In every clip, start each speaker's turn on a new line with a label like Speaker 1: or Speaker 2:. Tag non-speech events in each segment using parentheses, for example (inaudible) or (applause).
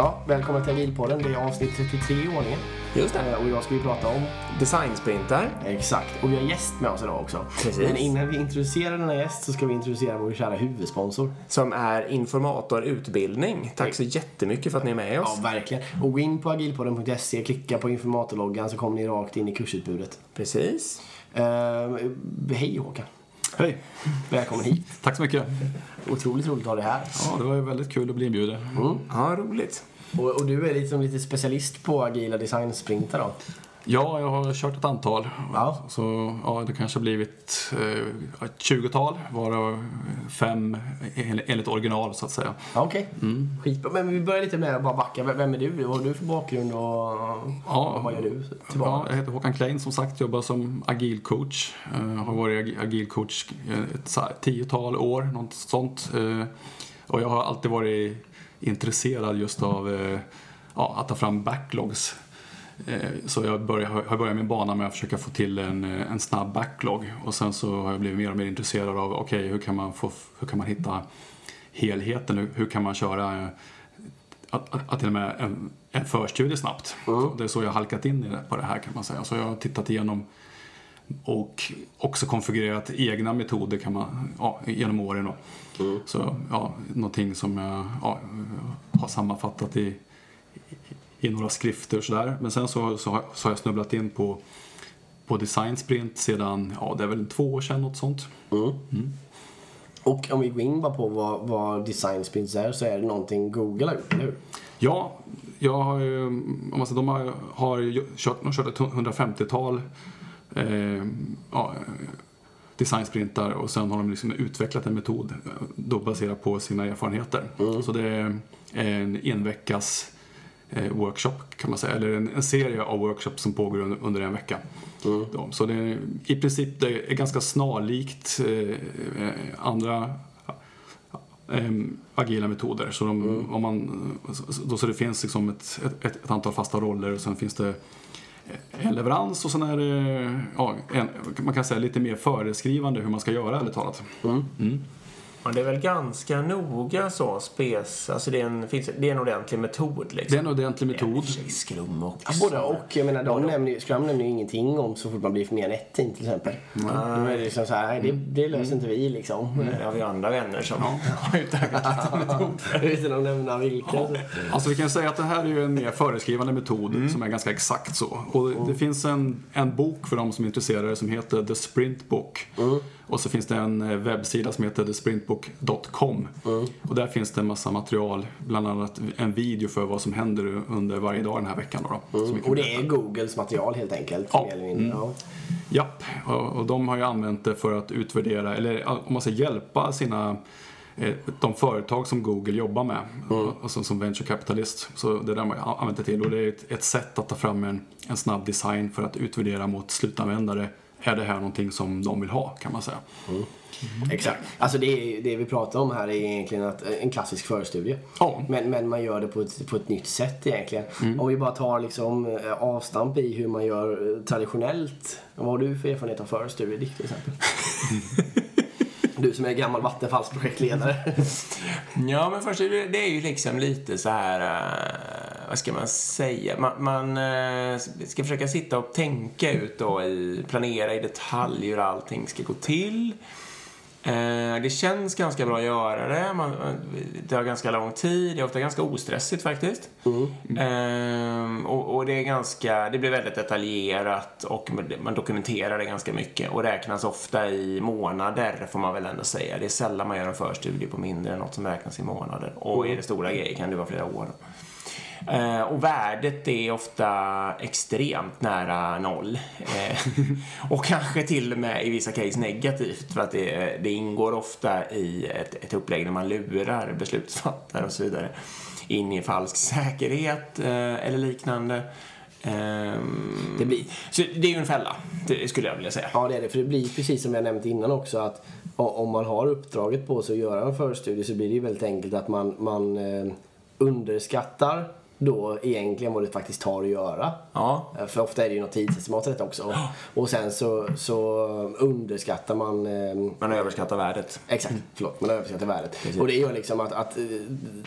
Speaker 1: Ja, välkommen till Agilpodden. Det är avsnitt 33 i ordningen.
Speaker 2: Just det.
Speaker 1: Eh, Och idag ska vi prata om...
Speaker 2: Designsprintar.
Speaker 1: Exakt. Och vi har gäst med oss idag också.
Speaker 2: Precis.
Speaker 1: Men innan vi introducerar denna gäst så ska vi introducera vår kära huvudsponsor.
Speaker 2: Som är informator utbildning. Tack så jättemycket för att ni är med
Speaker 1: Ja,
Speaker 2: oss.
Speaker 1: verkligen. Och gå in på agilpodden.se, klicka på informatorloggan så kommer ni rakt in i kursutbudet.
Speaker 2: Precis.
Speaker 1: Eh, hej Håkan.
Speaker 3: Hej!
Speaker 1: Välkommen hit.
Speaker 3: Tack så mycket.
Speaker 1: Otroligt roligt att ha dig här.
Speaker 3: Ja, det var ju väldigt kul att bli inbjuden.
Speaker 2: Ja, roligt.
Speaker 1: Och, och du är liksom lite specialist på agila designsprintar då?
Speaker 3: Ja, jag har kört ett antal.
Speaker 1: Ja.
Speaker 3: Så ja, det kanske har blivit eh, ett 20-tal, varav fem en- enligt original så att säga.
Speaker 1: Ja, Okej, skitbra. Men vi börjar lite med att bara backa. Vem är du? Vad har du för bakgrund och
Speaker 3: Ja,
Speaker 1: vad gör du?
Speaker 3: Ja, jag heter Håkan Klein som sagt, jobbar som agil coach. Eh, har varit ag- agil coach ett tiotal år, något sånt. Eh, och jag har alltid varit intresserad just av eh, ja, att ta fram backlogs. Eh, Så jag har börjat min bana med att försöka få till en, eh, en snabb backlog och sen så har jag blivit mer och mer intresserad av okej, hur, kan man få- hur kan man hitta helheten? Hur, hur kan man köra att, att, att till och med en, en förstudie snabbt. Så det är så jag halkat in i det, på det här kan man säga. Så jag har tittat igenom och också konfigurerat egna metoder kan man, ja, genom åren. Då. Så ja, någonting som jag ja, har sammanfattat i, i, i några skrifter och sådär. Men sen så, så, har, så har jag snubblat in på, på design sprint sedan, ja det är väl två år sedan något sånt.
Speaker 1: Och om vi går in bara på vad, vad design sprints är så är det någonting Google har gjort, eller hur?
Speaker 3: Ja, jag har ju, om man säger, de har, har kört, de har kört ett 150-tal eh, ja, designsprintar och sen har de liksom utvecklat en metod eh, då baserat på sina erfarenheter. Så det är en enveckas eh, workshop kan man säga, eller en, en serie av workshops som pågår under, under en vecka. Då. Så det är, i princip det är ganska snarlikt eh, eh, andra ehm, agila metoder. Så, de, om man, då, så det finns liksom ett, ett, ett antal fasta roller och sen finns det en leverans och sen är det ja, en, man kan säga lite mer föreskrivande hur man ska göra ärligt talat.
Speaker 2: Ja, det är väl ganska noga så spes. Alltså det är en, finns, det är en ordentlig metod
Speaker 3: Det
Speaker 2: liksom.
Speaker 3: är en ordentlig metod.
Speaker 2: Skrum också.
Speaker 1: Ja, både och. Jag menar, de nämner, ju- Scrum nämner ju ingenting om så fort man blir för mer än ett team till exempel. Då är det liksom så här, det, det löser inte vi liksom.
Speaker 2: Det har vi andra vänner som har utökat metod.
Speaker 1: Utan att nämna vilka.
Speaker 3: Alltså vi kan säga att det här är ju en mer föreskrivande metod som är ganska exakt så. Och det finns en, en bok för de som är intresserade som heter The Sprint Book. Och så finns det en eh, webbsida som heter thesprintbook.com. Och där finns det en massa material, bland annat en video för vad som händer under varje dag den här veckan. Då, kan
Speaker 1: Och det är Googles material helt enkelt.
Speaker 3: Ja.
Speaker 1: Mindre. Ja.
Speaker 3: Japp, och, och de har ju använt det för att utvärdera, eller om man ska hjälpa sina eh, de företag som Google jobbar med, alltså som venture capitalist. Så det är det man använt det till och det är ett, ett sätt att ta fram en, en snabb design för att utvärdera mot slutanvändare. Är det här någonting som de vill ha kan man säga.
Speaker 1: Exakt. Alltså det, det vi pratar om här är egentligen att, en klassisk förstudie.
Speaker 3: Ja.
Speaker 1: Men, men man gör det på ett, på ett nytt sätt egentligen. Om vi bara tar liksom eh, avstamp i hur man gör eh, traditionellt. Vad har du för erfarenhet av förstudiedikt till exempel? (laughs) du som är gammal Vattenfallsprojektledare.
Speaker 2: Ja, men först, det det är ju liksom lite så här, eh, vad ska man säga? Man, man eh, ska försöka sitta och tänka ut då i, planera i detalj hur allting ska gå till. Eh, det känns ganska bra att göra det. Man, det tar ganska lång tid. Det är ofta ganska ostressigt faktiskt. Eh, och, och det är ganska, det blir väldigt detaljerat och man dokumenterar det ganska mycket och räknas ofta i månader får man väl ändå säga. Det är sällan man gör en förstudie på mindre än något som räknas i månader. Och är det stora grejer kan det vara flera år. Eh, och värdet är ofta extremt nära noll. Eh, (laughs) och kanske till och med i vissa case negativt för att det, det ingår ofta i ett, ett upplägg där man lurar beslutsfattare och så vidare in i falsk säkerhet eh, eller liknande. Ehm,
Speaker 1: Det blir-
Speaker 2: Så det är ju en fälla, skulle jag vilja säga.
Speaker 1: Ja, det är det. För det blir precis som jag nämnt innan också att om man har uppdraget på sig att göra en förstudie så blir det ju väldigt enkelt att man, man underskattar då egentligen vad det faktiskt har att göra.
Speaker 2: Ja.
Speaker 1: Eh, För ofta är det ju något tidsestimat i detta också. (gasps) Och sen så, så underskattar man eh,
Speaker 2: Man överskattar värdet.
Speaker 1: Exakt, förlåt. Man överskattar värdet. Och det gör liksom att, att eh,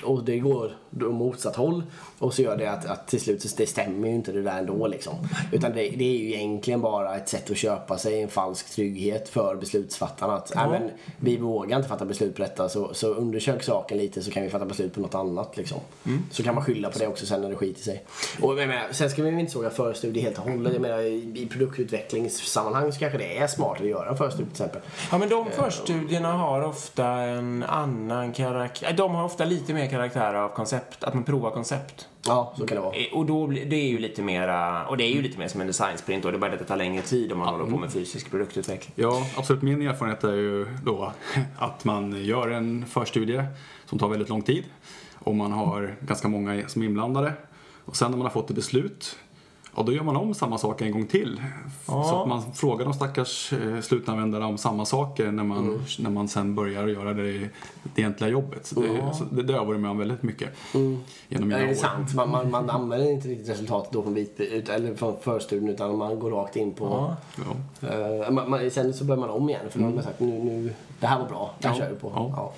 Speaker 1: och det går då motsatt håll och så gör det att, att till slut så det stämmer ju inte det där ändå liksom. Utan det, det är ju egentligen bara ett sätt att köpa sig en falsk trygghet för beslutsfattarna. Att ja. men, vi vågar inte fatta beslut på detta så, så undersök saken lite så kan vi fatta beslut på något annat liksom. Så kan man skylla på det också sen när det skiter sig. Och jag menar, sen ska vi inte såga förstudie helt och hållet. Jag menar, i, produktutvecklingssammanhang så kanske det är smartare att göra en förstudie till exempel.
Speaker 2: Ja, men de förstudierna har ofta en annan karaktär. De har ofta lite mer karaktär av koncept, att man provar koncept.
Speaker 1: Ja, så kan det vara.
Speaker 2: Eh, Och då, det är ju lite mera, och det är ju lite mer som en designsprint och det är bara att det tar längre tid om man håller på med fysisk produktutveckling.
Speaker 3: Ja, absolut. Min erfarenhet är ju då att man gör en förstudie som tar väldigt lång tid och man har ganska många som är inblandade. Och sen när man har fått ett beslut, ja då gör man om samma sak en gång till.
Speaker 2: Ja.
Speaker 3: Så att man frågar de stackars eh, slutanvändarna om samma saker när man,
Speaker 1: Mm.
Speaker 3: när man sen börjar göra det, det egentliga jobbet. Så det, så det, det har jag varit med om väldigt mycket genom
Speaker 1: Ja,
Speaker 3: mina
Speaker 1: det är
Speaker 3: år.
Speaker 1: sant. Man, man, man använder inte riktigt resultatet då från, bit, ut, eller från förstudien utan man går rakt in på...
Speaker 3: Ja.
Speaker 1: eh, man, man, sen så börjar man om igen för har man sagt nu, nu, det här var bra, det här
Speaker 3: Ja.
Speaker 1: kör vi på.
Speaker 3: Ja.
Speaker 1: Ja,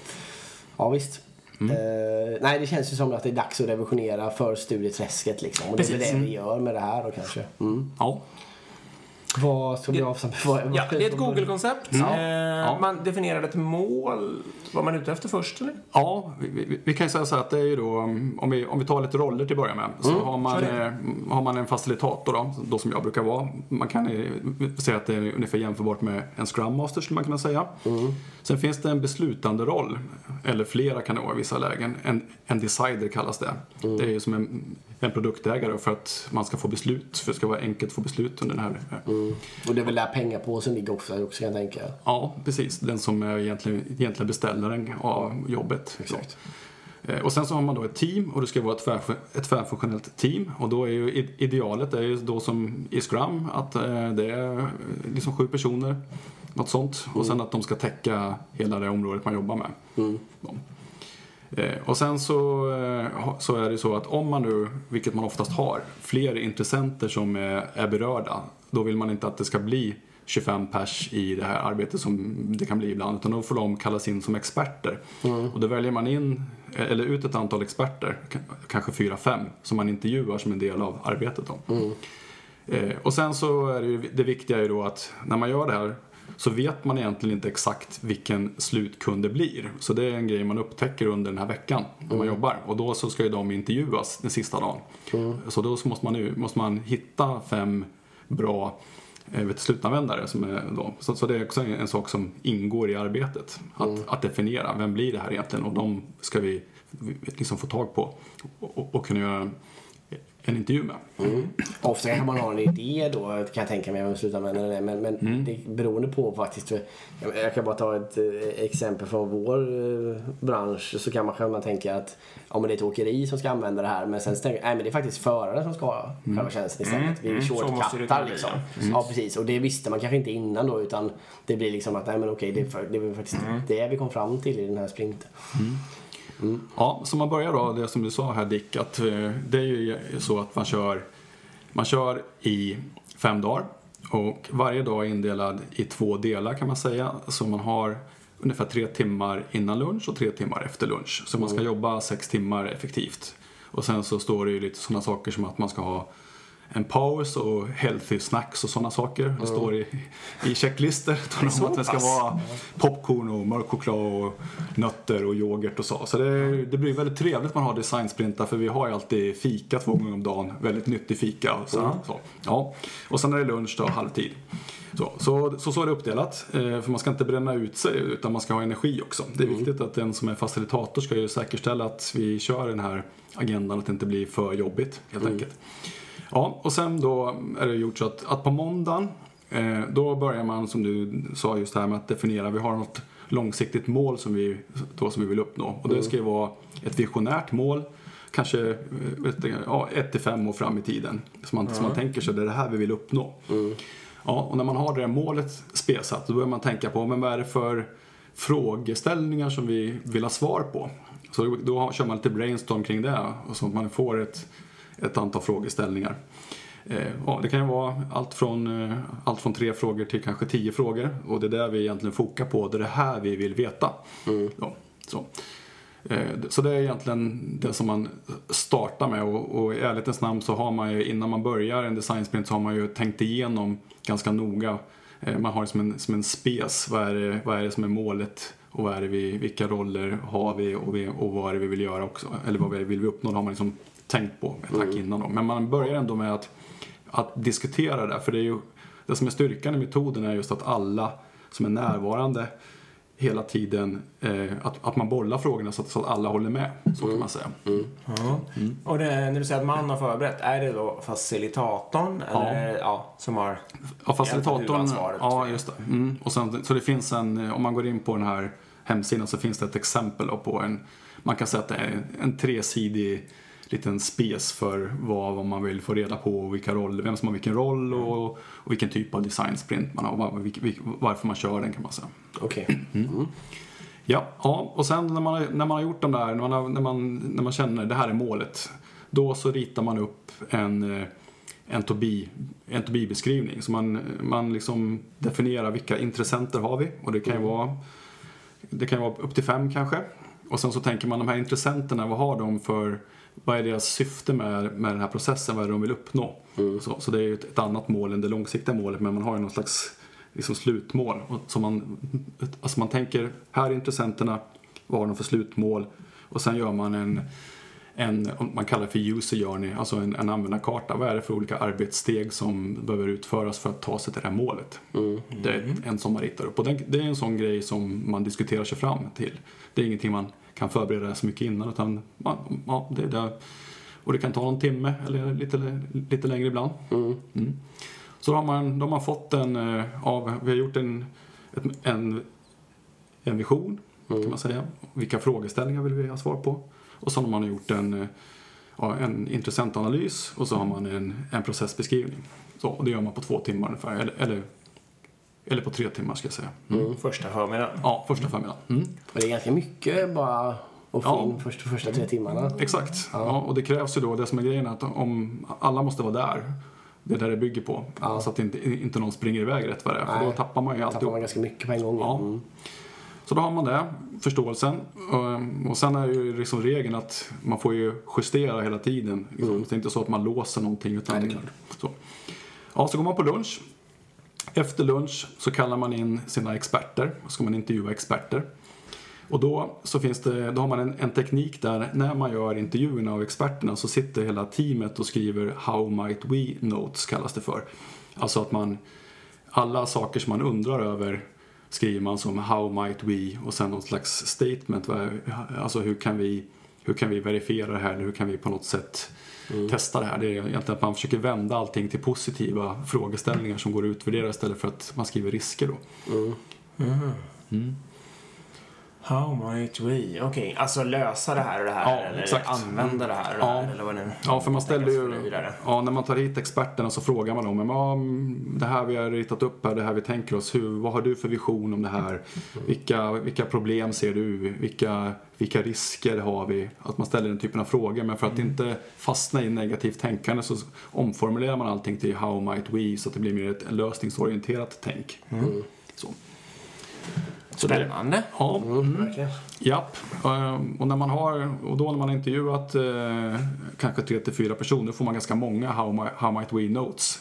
Speaker 1: ja visst. Eh, nej, det känns ju som att det är dags att revisionera förstudieträsket liksom. Och det är väl
Speaker 2: Precis.
Speaker 1: det vi gör med det här då kanske. Mm.
Speaker 3: Ja.
Speaker 1: Vad ska vi avstampa? Vad-
Speaker 2: Ja, det är ett Google-koncept.
Speaker 3: Ja.
Speaker 2: Eh,
Speaker 3: Ja.
Speaker 2: Man definierar ett mål. Vad man ute efter först, eller?
Speaker 3: Ja, vi, vi, vi kan ju säga så här att det är ju då, om vi, om vi tar lite roller till att börja med, så har, man,
Speaker 2: det.
Speaker 3: eh, har man en facilitator då, då som jag brukar vara. Man kan eh, säga att det är ungefär jämförbart med en Scrum Master skulle man kunna säga. Sen finns det en beslutande roll, eller flera kan det vara i vissa lägen. En, en decider kallas det. Det är ju som en, en produktägare för att man ska få beslut, för det ska vara enkelt att få beslut under den här
Speaker 1: Mm. Och det är väl där pengapåsen ligger också, också kan jag tänka.
Speaker 3: Ja, precis. Den som är egentligen, egentligen beställaren av jobbet.
Speaker 1: Exakt.
Speaker 3: Eh, Och sen så har man då ett team och det ska vara ett, tvärf- ett tvärfunktionellt team. Och då är ju idealet är ju då som i Scrum att eh, det är liksom sju personer, något sånt. Och sen att de ska täcka hela det området man jobbar med.
Speaker 1: Mm.
Speaker 3: De. Eh, Och sen så, eh, så är det så att om man nu, vilket man oftast har, fler intressenter som är, berörda, då vill man inte att det ska bli 25 pers i det här arbetet som det kan bli ibland, utan då får de kallas in som experter. Och då väljer man in, eh, eller ut ett antal experter, kanske fyra, fem, som man intervjuar som en del av arbetet. Då. Eh, och sen så är det det viktiga ju då att när man gör det här så vet man egentligen inte exakt vilken slutkund det blir. Så det är en grej man upptäcker under den här veckan när man jobbar. Och då så ska ju de intervjuas den sista dagen. Så då så måste man, ju, måste man hitta fem bra eh, slutanvändare. Som är då. Så, så det är också en, en sak som ingår i arbetet. Att, att definiera, vem blir det här egentligen? Och de ska vi vi liksom få tag på och, och, och kunna göra en intervju med.
Speaker 1: Ofta kanske man har en idé då, kan jag tänka mig, vem slutanvändaren är. Men, men
Speaker 3: Mm.
Speaker 1: det beroende på faktiskt. Jag, jag kan bara ta ett eh, exempel från vår eh, bransch. Så kan man själv tänka att ja, men det är ett åkeri som ska använda det här. Men sen tänker nej men det är faktiskt föraren som ska ha
Speaker 3: Mm.
Speaker 1: själva tjänsten istället. Vi
Speaker 2: mm, det kunna
Speaker 1: shortcuttar liksom.
Speaker 2: ja.
Speaker 1: Ja precis. Och det visste man kanske inte innan då. Utan det blir liksom att nej men okej, det är, för, det är faktiskt
Speaker 2: Mm.
Speaker 1: det vi kom fram till i den här sprinten.
Speaker 3: Ja, så man börjar då, det som du sa här Dick, att eh, det är ju så att man kör, man kör i fem dagar och varje dag är indelad i två delar kan man säga. Så man har ungefär tre timmar innan lunch och tre timmar efter lunch. Så man ska jobba sex timmar effektivt. Och sen så står det ju lite sådana saker som att man ska ha en paus och healthy snacks och sådana saker. Det står i, i checklistor. Det om att det ska vara popcorn och mörk choklad och nötter och yoghurt och så. Så det, det blir väldigt trevligt att man har designsprintar för vi har ju alltid fika två gånger om dagen. Väldigt nyttig fika. Och så, så. Ja. och sen är det lunch då, halvtid. Så, så, så, så är det uppdelat. Eh, för man ska inte bränna ut sig utan man ska ha energi också. Det är viktigt att den som är facilitator ska ju säkerställa att vi kör den här agendan, att det inte blir för jobbigt helt enkelt. Ja, och sen då är det gjort så att, att på måndagen eh, då börjar man som du sa just här med att definiera, vi har något långsiktigt mål som vi, då, som vi vill uppnå. Och det ska ju vara ett visionärt mål, kanske eh, vet du, ja, ett till fem år fram i tiden. Så man, så man tänker sig det är det här vi vill uppnå. Ja, och när man har det här målet spesat då börjar man tänka på men vad är det för frågeställningar som vi vill ha svar på. Så då, då kör man lite brainstorm kring det och så att man får ett, ett antal frågeställningar. Eh, ja, det kan ju vara allt från, eh, allt från tre frågor till kanske tio frågor och det är det vi egentligen fokar på. Det är det här vi vill veta. Ja, så. Eh, Så det är egentligen det som man startar med och, och i ärlighetens namn så har man ju innan man börjar en designsprint så har man ju tänkt igenom ganska noga. Man har det som en, som en spes, vad är, det, vad är det som är målet och vad är vi, vilka roller har vi och, vi och vad är det vi vill göra också. Eller vad vill vi uppnå, det har man liksom tänkt på ett hack innan då. Men man börjar ändå med att, att diskutera det, för det är ju det som är styrkan i metoden är just att alla som är närvarande hela tiden, eh, att, att man bollar frågorna så att, så att alla håller med, så kan man säga.
Speaker 2: Ja. Och det, när du säger att man har förberett, är det då facilitatorn eller, är det- ja, som har...
Speaker 3: Ja, facilitatorn, ja just det. Mm. Och sen, så det finns en, om man går in på den här hemsidan så finns det ett exempel på en, man kan säga att det är en tresidig liten spes för vad, vad man vill få reda på och vilka roller, vem som har vilken roll och, och vilken typ av design sprint man har och var- vilk- vilk- varför man kör den kan man säga.
Speaker 1: Okej.
Speaker 3: Ja, ja och sen när man, när man har gjort de där, när man, har- när man, när man känner det här är målet, då så ritar man upp en, eh, en to be- en to be-beskrivning. Så man, man liksom definierar vilka intressenter har vi och det kan ju vara, det kan vara upp till fem kanske. Och sen så tänker man de här intressenterna, vad har de för, vad är deras syfte med, med den här processen, vad är det de vill uppnå? Så, så det är ju ett, ett annat mål än det långsiktiga målet men man har ju någon slags liksom slutmål. Så man, alltså man tänker, här är intressenterna, vad har de för slutmål? Och sen gör man en, en man kallar det för user journey, alltså en, en användarkarta. Vad är det för olika arbetssteg som behöver utföras för att ta sig till det här målet? Det är en som man ritar upp. Och den, det är en sån grej som man diskuterar sig fram till. Det är ingenting man kan förbereda så mycket innan utan man, ja, det är det. Och det kan ta någon timme eller lite, lite längre ibland. Mm. Så då har man, då har man fått en eh, av, vi har gjort en, en, en vision kan man säga. Vilka frågeställningar vill vi ha svar på? Och så har man gjort en, eh, ja, en intressentanalys och så har man en, en processbeskrivning. Så, och det gör man på två timmar ungefär, eller, eller, eller på tre timmar ska jag säga. Mm.
Speaker 2: Första förmiddagen.
Speaker 3: Ja, första förmiddagen. Mm.
Speaker 1: Och det är ganska mycket bara att få
Speaker 3: Ja.
Speaker 1: in första, första tre timmarna.
Speaker 3: Exakt. Ja. och det krävs ju då, det som är grejen är att om alla måste vara där, det är där det bygger på.
Speaker 1: Ja.
Speaker 3: Så att inte, inte någon springer iväg rätt vad det är, för då tappar man ju
Speaker 1: tappar
Speaker 3: alltihop.
Speaker 1: man ganska mycket på en gång.
Speaker 3: Ja.
Speaker 1: Mm.
Speaker 3: Så då har man det, förståelsen. Och- Och sen är ju liksom regeln att man får ju justera hela tiden. Liksom. Det är inte så att man låser någonting. Utan
Speaker 1: Nej, det är klart.
Speaker 3: Så. Ja, så går man på lunch. Efter lunch så kallar man in sina experter. Så ska man intervjua experter. Och då, så finns det, då har man en, en teknik där när man gör intervjuerna av experterna så sitter hela teamet och skriver How might we notes kallas det för. Alltså att man, alla saker som man undrar över skriver man som How might we och sen någon slags statement. Alltså hur kan vi, hur kan vi verifiera det här eller hur kan vi på något sätt testa det här. Det är egentligen att man försöker vända allting till positiva frågeställningar som går att utvärdera istället för att man skriver risker då.
Speaker 2: How might we? Okej, alltså lösa det här och det här.
Speaker 3: Ja,
Speaker 2: eller
Speaker 3: exakt.
Speaker 2: använda det här och det
Speaker 3: Ja.
Speaker 2: här. Eller vad nu
Speaker 3: Ja, för man ställer ju... Ja, när man tar hit experterna så frågar man dem. Ja, mm, det här vi har ritat upp här, det här vi tänker oss. Hur, vad har du för vision om det här? Vilka, vilka problem ser du? Vilka, vilka risker har vi? Att man ställer den typen av frågor. Men för att inte fastna i negativt tänkande så omformulerar man allting till how might we så att det blir mer ett lösningsorienterat tänk. Så. Så
Speaker 2: Spännande.
Speaker 3: ja,
Speaker 1: Mm.
Speaker 3: Japp, Ehm, och när man har, och då när man har intervjuat eh, kanske tre till fyra personer får man ganska många how, mi, how might we notes.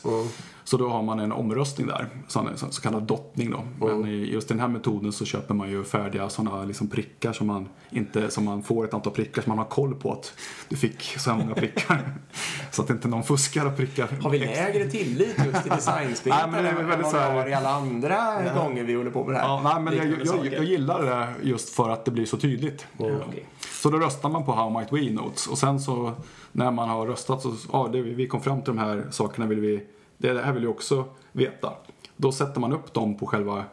Speaker 3: Så då har man en omröstning där, så, kallad dottning då. Men i just den här metoden så köper man ju färdiga sådana liksom prickar som man inte, som man får ett antal prickar som man har koll på att du fick så här många prickar. (laughs) så att inte någon fuskar och prickar.
Speaker 2: Har vi lägre tillit just till (laughs) designspel
Speaker 3: Nej, men det är
Speaker 2: än vad vi har i alla andra gånger vi håller på med det här?
Speaker 3: Ja, nej, men jag, jag,
Speaker 2: saker.
Speaker 3: jag gillar det just för att det blir så tydligt.
Speaker 1: okej.
Speaker 3: Så då röstar man på How Might We Notes och sen så när man har röstat så, ja, det, vi kom fram till de här sakerna vill vi, det här vill vi också veta. Då sätter man upp dem på själva,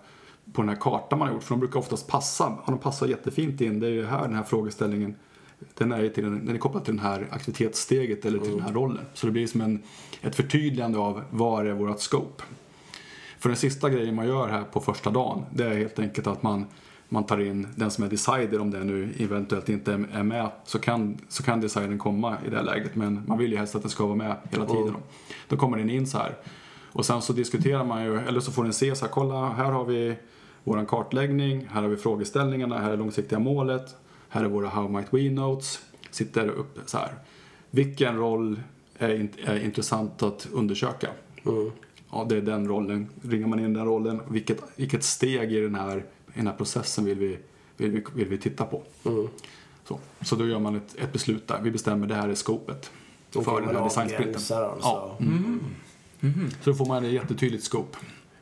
Speaker 3: på den här kartan man har gjort för de brukar oftast passa, ja, de passar jättefint in. Det är ju här den här frågeställningen, den är, till, den är kopplad till det här aktivitetssteget eller till den här rollen. Så det blir som en, ett förtydligande av vad är vårt scope. För den sista grejen man gör här på första dagen, det är helt enkelt att man, man tar in den som är decider, om det nu eventuellt inte är med, så kan, så kan decidern komma i det läget. Men man vill ju helst att den ska vara med hela tiden. Då, då kommer den in så här. Och sen så diskuterar man ju, eller så får den se så här, kolla här har vi våran kartläggning, här har vi frågeställningarna, här är långsiktiga målet, här är våra How might we notes, sitter upp så här. Vilken roll är, int- är intressant att undersöka? Ja, det är den rollen. Ringar man in den rollen, vilket, vilket steg i den här, i den här processen vill vi, vill vi, vill vi titta på? Så, så då gör man ett, ett beslut där. Vi bestämmer det här är scopet
Speaker 1: Då
Speaker 3: för den här designsprinten.
Speaker 1: alltså.
Speaker 3: Ja. Så då får man ett jättetydligt scope.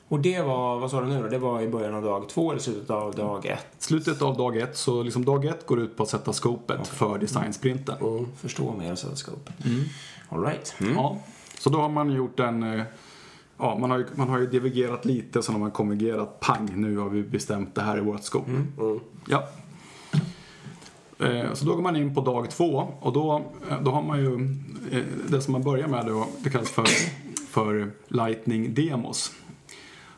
Speaker 2: Och det var, vad sa du nu då? Det var i början av dag två eller slutet av dag ett?
Speaker 3: Slutet av dag ett, så liksom dag ett går ut på att sätta scopet för designsprinten.
Speaker 2: Mm. Förstå mer så scope. All right. Mm.
Speaker 3: Ja, så då har man gjort en... Ja, man har, ju, man har ju divergerat lite, sen har man konvergerat. Pang, nu har vi bestämt det här är vårt scope. Ja. Eh, Så då går man in på dag två och då, eh, då har man ju eh, det som man börjar med då, det kallas för, för Lightning Demos.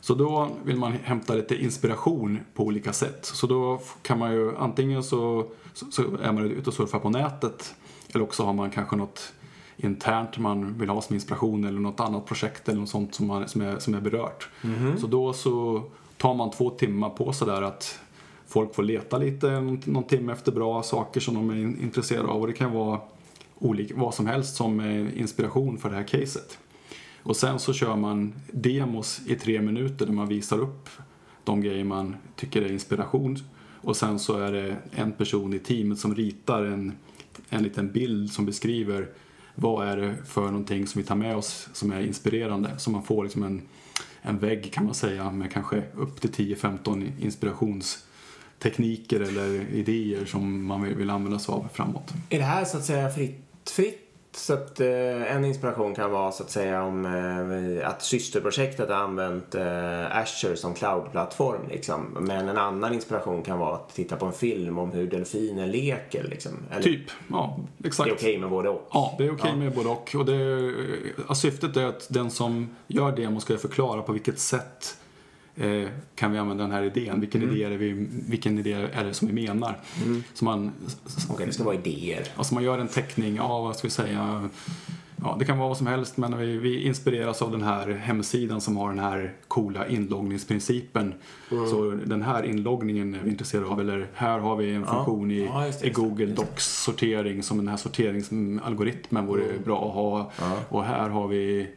Speaker 3: Så då vill man hämta lite inspiration på olika sätt. Så då kan man ju antingen så, så, så är man ute och surfar på nätet eller också har man kanske något internt man vill ha som inspiration eller något annat projekt eller något sånt som, man, som, är, som är berört. Så då så tar man två timmar på sig där att folk får leta lite någon, timme efter bra saker som de är in- intresserade av och det kan vara olika, vad som helst som inspiration för det här caset. Och sen så kör man demos i tre minuter där man visar upp de grejer man tycker är inspiration. Och sen så är det en person i teamet som ritar en, en liten bild som beskriver vad är det för någonting som vi tar med oss som är inspirerande. Så man får liksom en, en vägg kan man säga med kanske upp till 10-15 inspirationstekniker eller idéer som man vill, vill använda sig av framåt.
Speaker 2: Är det här så att säga fritt, fritt? Så att eh, en inspiration kan vara så att säga om eh, att systerprojektet har använt eh, Azure som cloudplattform liksom. Men en annan inspiration kan vara att titta på en film om hur delfiner leker liksom. Eller,
Speaker 3: Typ, ja exakt.
Speaker 2: Det är okej med både och.
Speaker 3: Ja, det är okej
Speaker 2: Ja.
Speaker 3: med både och. och det, ja, syftet är att den som gör demo ska förklara på vilket sätt eh, kan vi använda den här idén. Vilken, idé, är det vi, vilken idé är det som vi menar? Så man,
Speaker 2: Okej, det ska vara idéer.
Speaker 3: alltså man gör en teckning av, vad ska vi säga, ja, det kan vara vad som helst men vi, vi inspireras av den här hemsidan som har den här coola inloggningsprincipen. Så den här inloggningen är vi intresserade av. Eller här har vi en funktion i,
Speaker 2: Ja, det,
Speaker 3: i Google. Docs sortering som den här sorteringsalgoritmen vore bra att ha. Och här har vi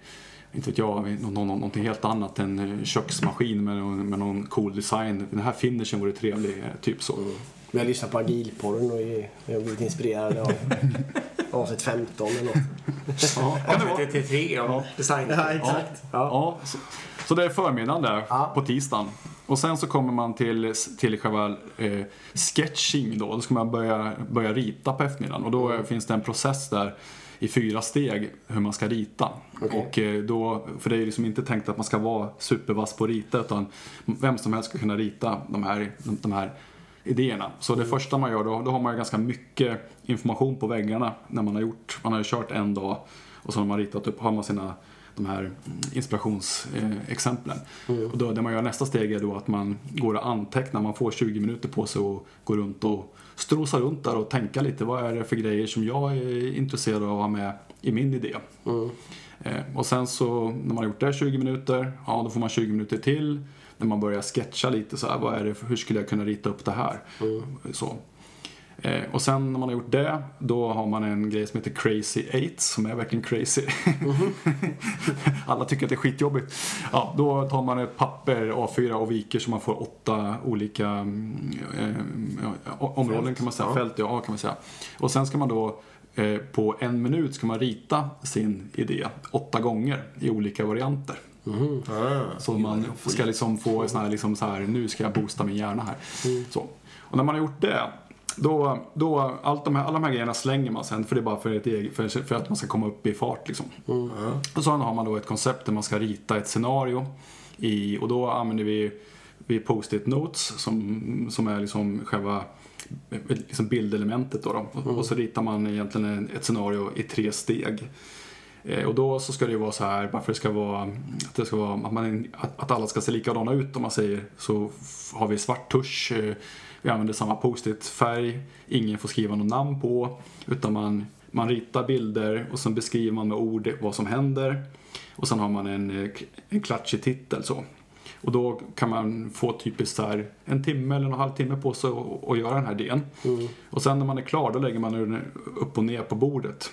Speaker 3: inte vet jag, vi- nå- nå- någonting helt annat. En eh, köksmaskin med någon, med någon cool design. Den här finishen vore trevlig, eh, typ så.
Speaker 1: Vi har lyssnat på agilporren och vi har blivit inspirerade av (laughs) avsnitt 15 eller något.
Speaker 3: Ja, ja, det var-
Speaker 2: Avsnitt 33 om design.
Speaker 1: Ja, exakt. Ja.
Speaker 3: Ja, så, så det är förmiddagen där
Speaker 1: Ja.
Speaker 3: på tisdagen. Och sen så kommer man till, till själva eh, sketching då. Då ska man börja, börja rita på eftermiddagen. Och då
Speaker 1: Mm.
Speaker 3: finns det en process där i fyra steg hur man ska rita.
Speaker 1: Okej.
Speaker 3: Och eh, då, för det är liksom inte tänkt att man ska vara supervass på att rita utan vem som helst ska kunna rita de här, de, här idéerna. Så
Speaker 1: Mm.
Speaker 3: det första man gör då, då har man ju ganska mycket information på väggarna när man har gjort, man har ju kört en dag och så har man ritat upp, har man sina de här inspirationsexemplen. Och då, det man gör nästa steg är då att man går och antecknar, man får 20 minuter på sig och går runt och strosa runt där och tänka lite, vad är det för grejer som jag är intresserad av att ha med i min idé. Eh, och sen så när man har gjort det 20 minuter, ja då får man 20 minuter till när man börjar sketcha lite så här, vad är det hur skulle jag kunna rita upp det här? Så. Eh, och sen när man har gjort det, då har man en grej som heter Crazy 8 som är verkligen crazy. (laughs) Alla tycker att det är skitjobbigt. Ja, då tar man ett papper A4 och viker så man får åtta olika mm, eh, områden kan man säga, fält ja, kan man säga. Och sen ska man då eh, på en minut ska man rita sin idé åtta gånger i olika varianter. Så man ska liksom få sån här, liksom så här, nu ska jag boosta min hjärna här. Så. Och när man har gjort det, då, då allt de här, alla de här grejerna slänger man sen för det är bara för, eget, för, för att man ska komma upp i fart liksom. Och så har man då ett koncept där man ska rita ett scenario i, och då använder vi, vi post-it notes som, som är liksom själva liksom bildelementet då, då. Och, och så ritar man egentligen en- ett scenario i tre steg. Eh, och då så ska det ju vara så här, varför det ska vara, att, det ska vara att, man, att, alla ska se likadana ut om man säger, så har vi svart tusch, eh, vi använder samma post-it-färg, ingen får skriva något namn på, utan man, man ritar bilder och sen beskriver man med ord vad som händer. Och sen har man en, en klatschig titel så. Och då kan man få typiskt här en timme eller en halvtimme på sig att- göra den här idén. Och sen när man är klar då lägger man den upp och ner på bordet.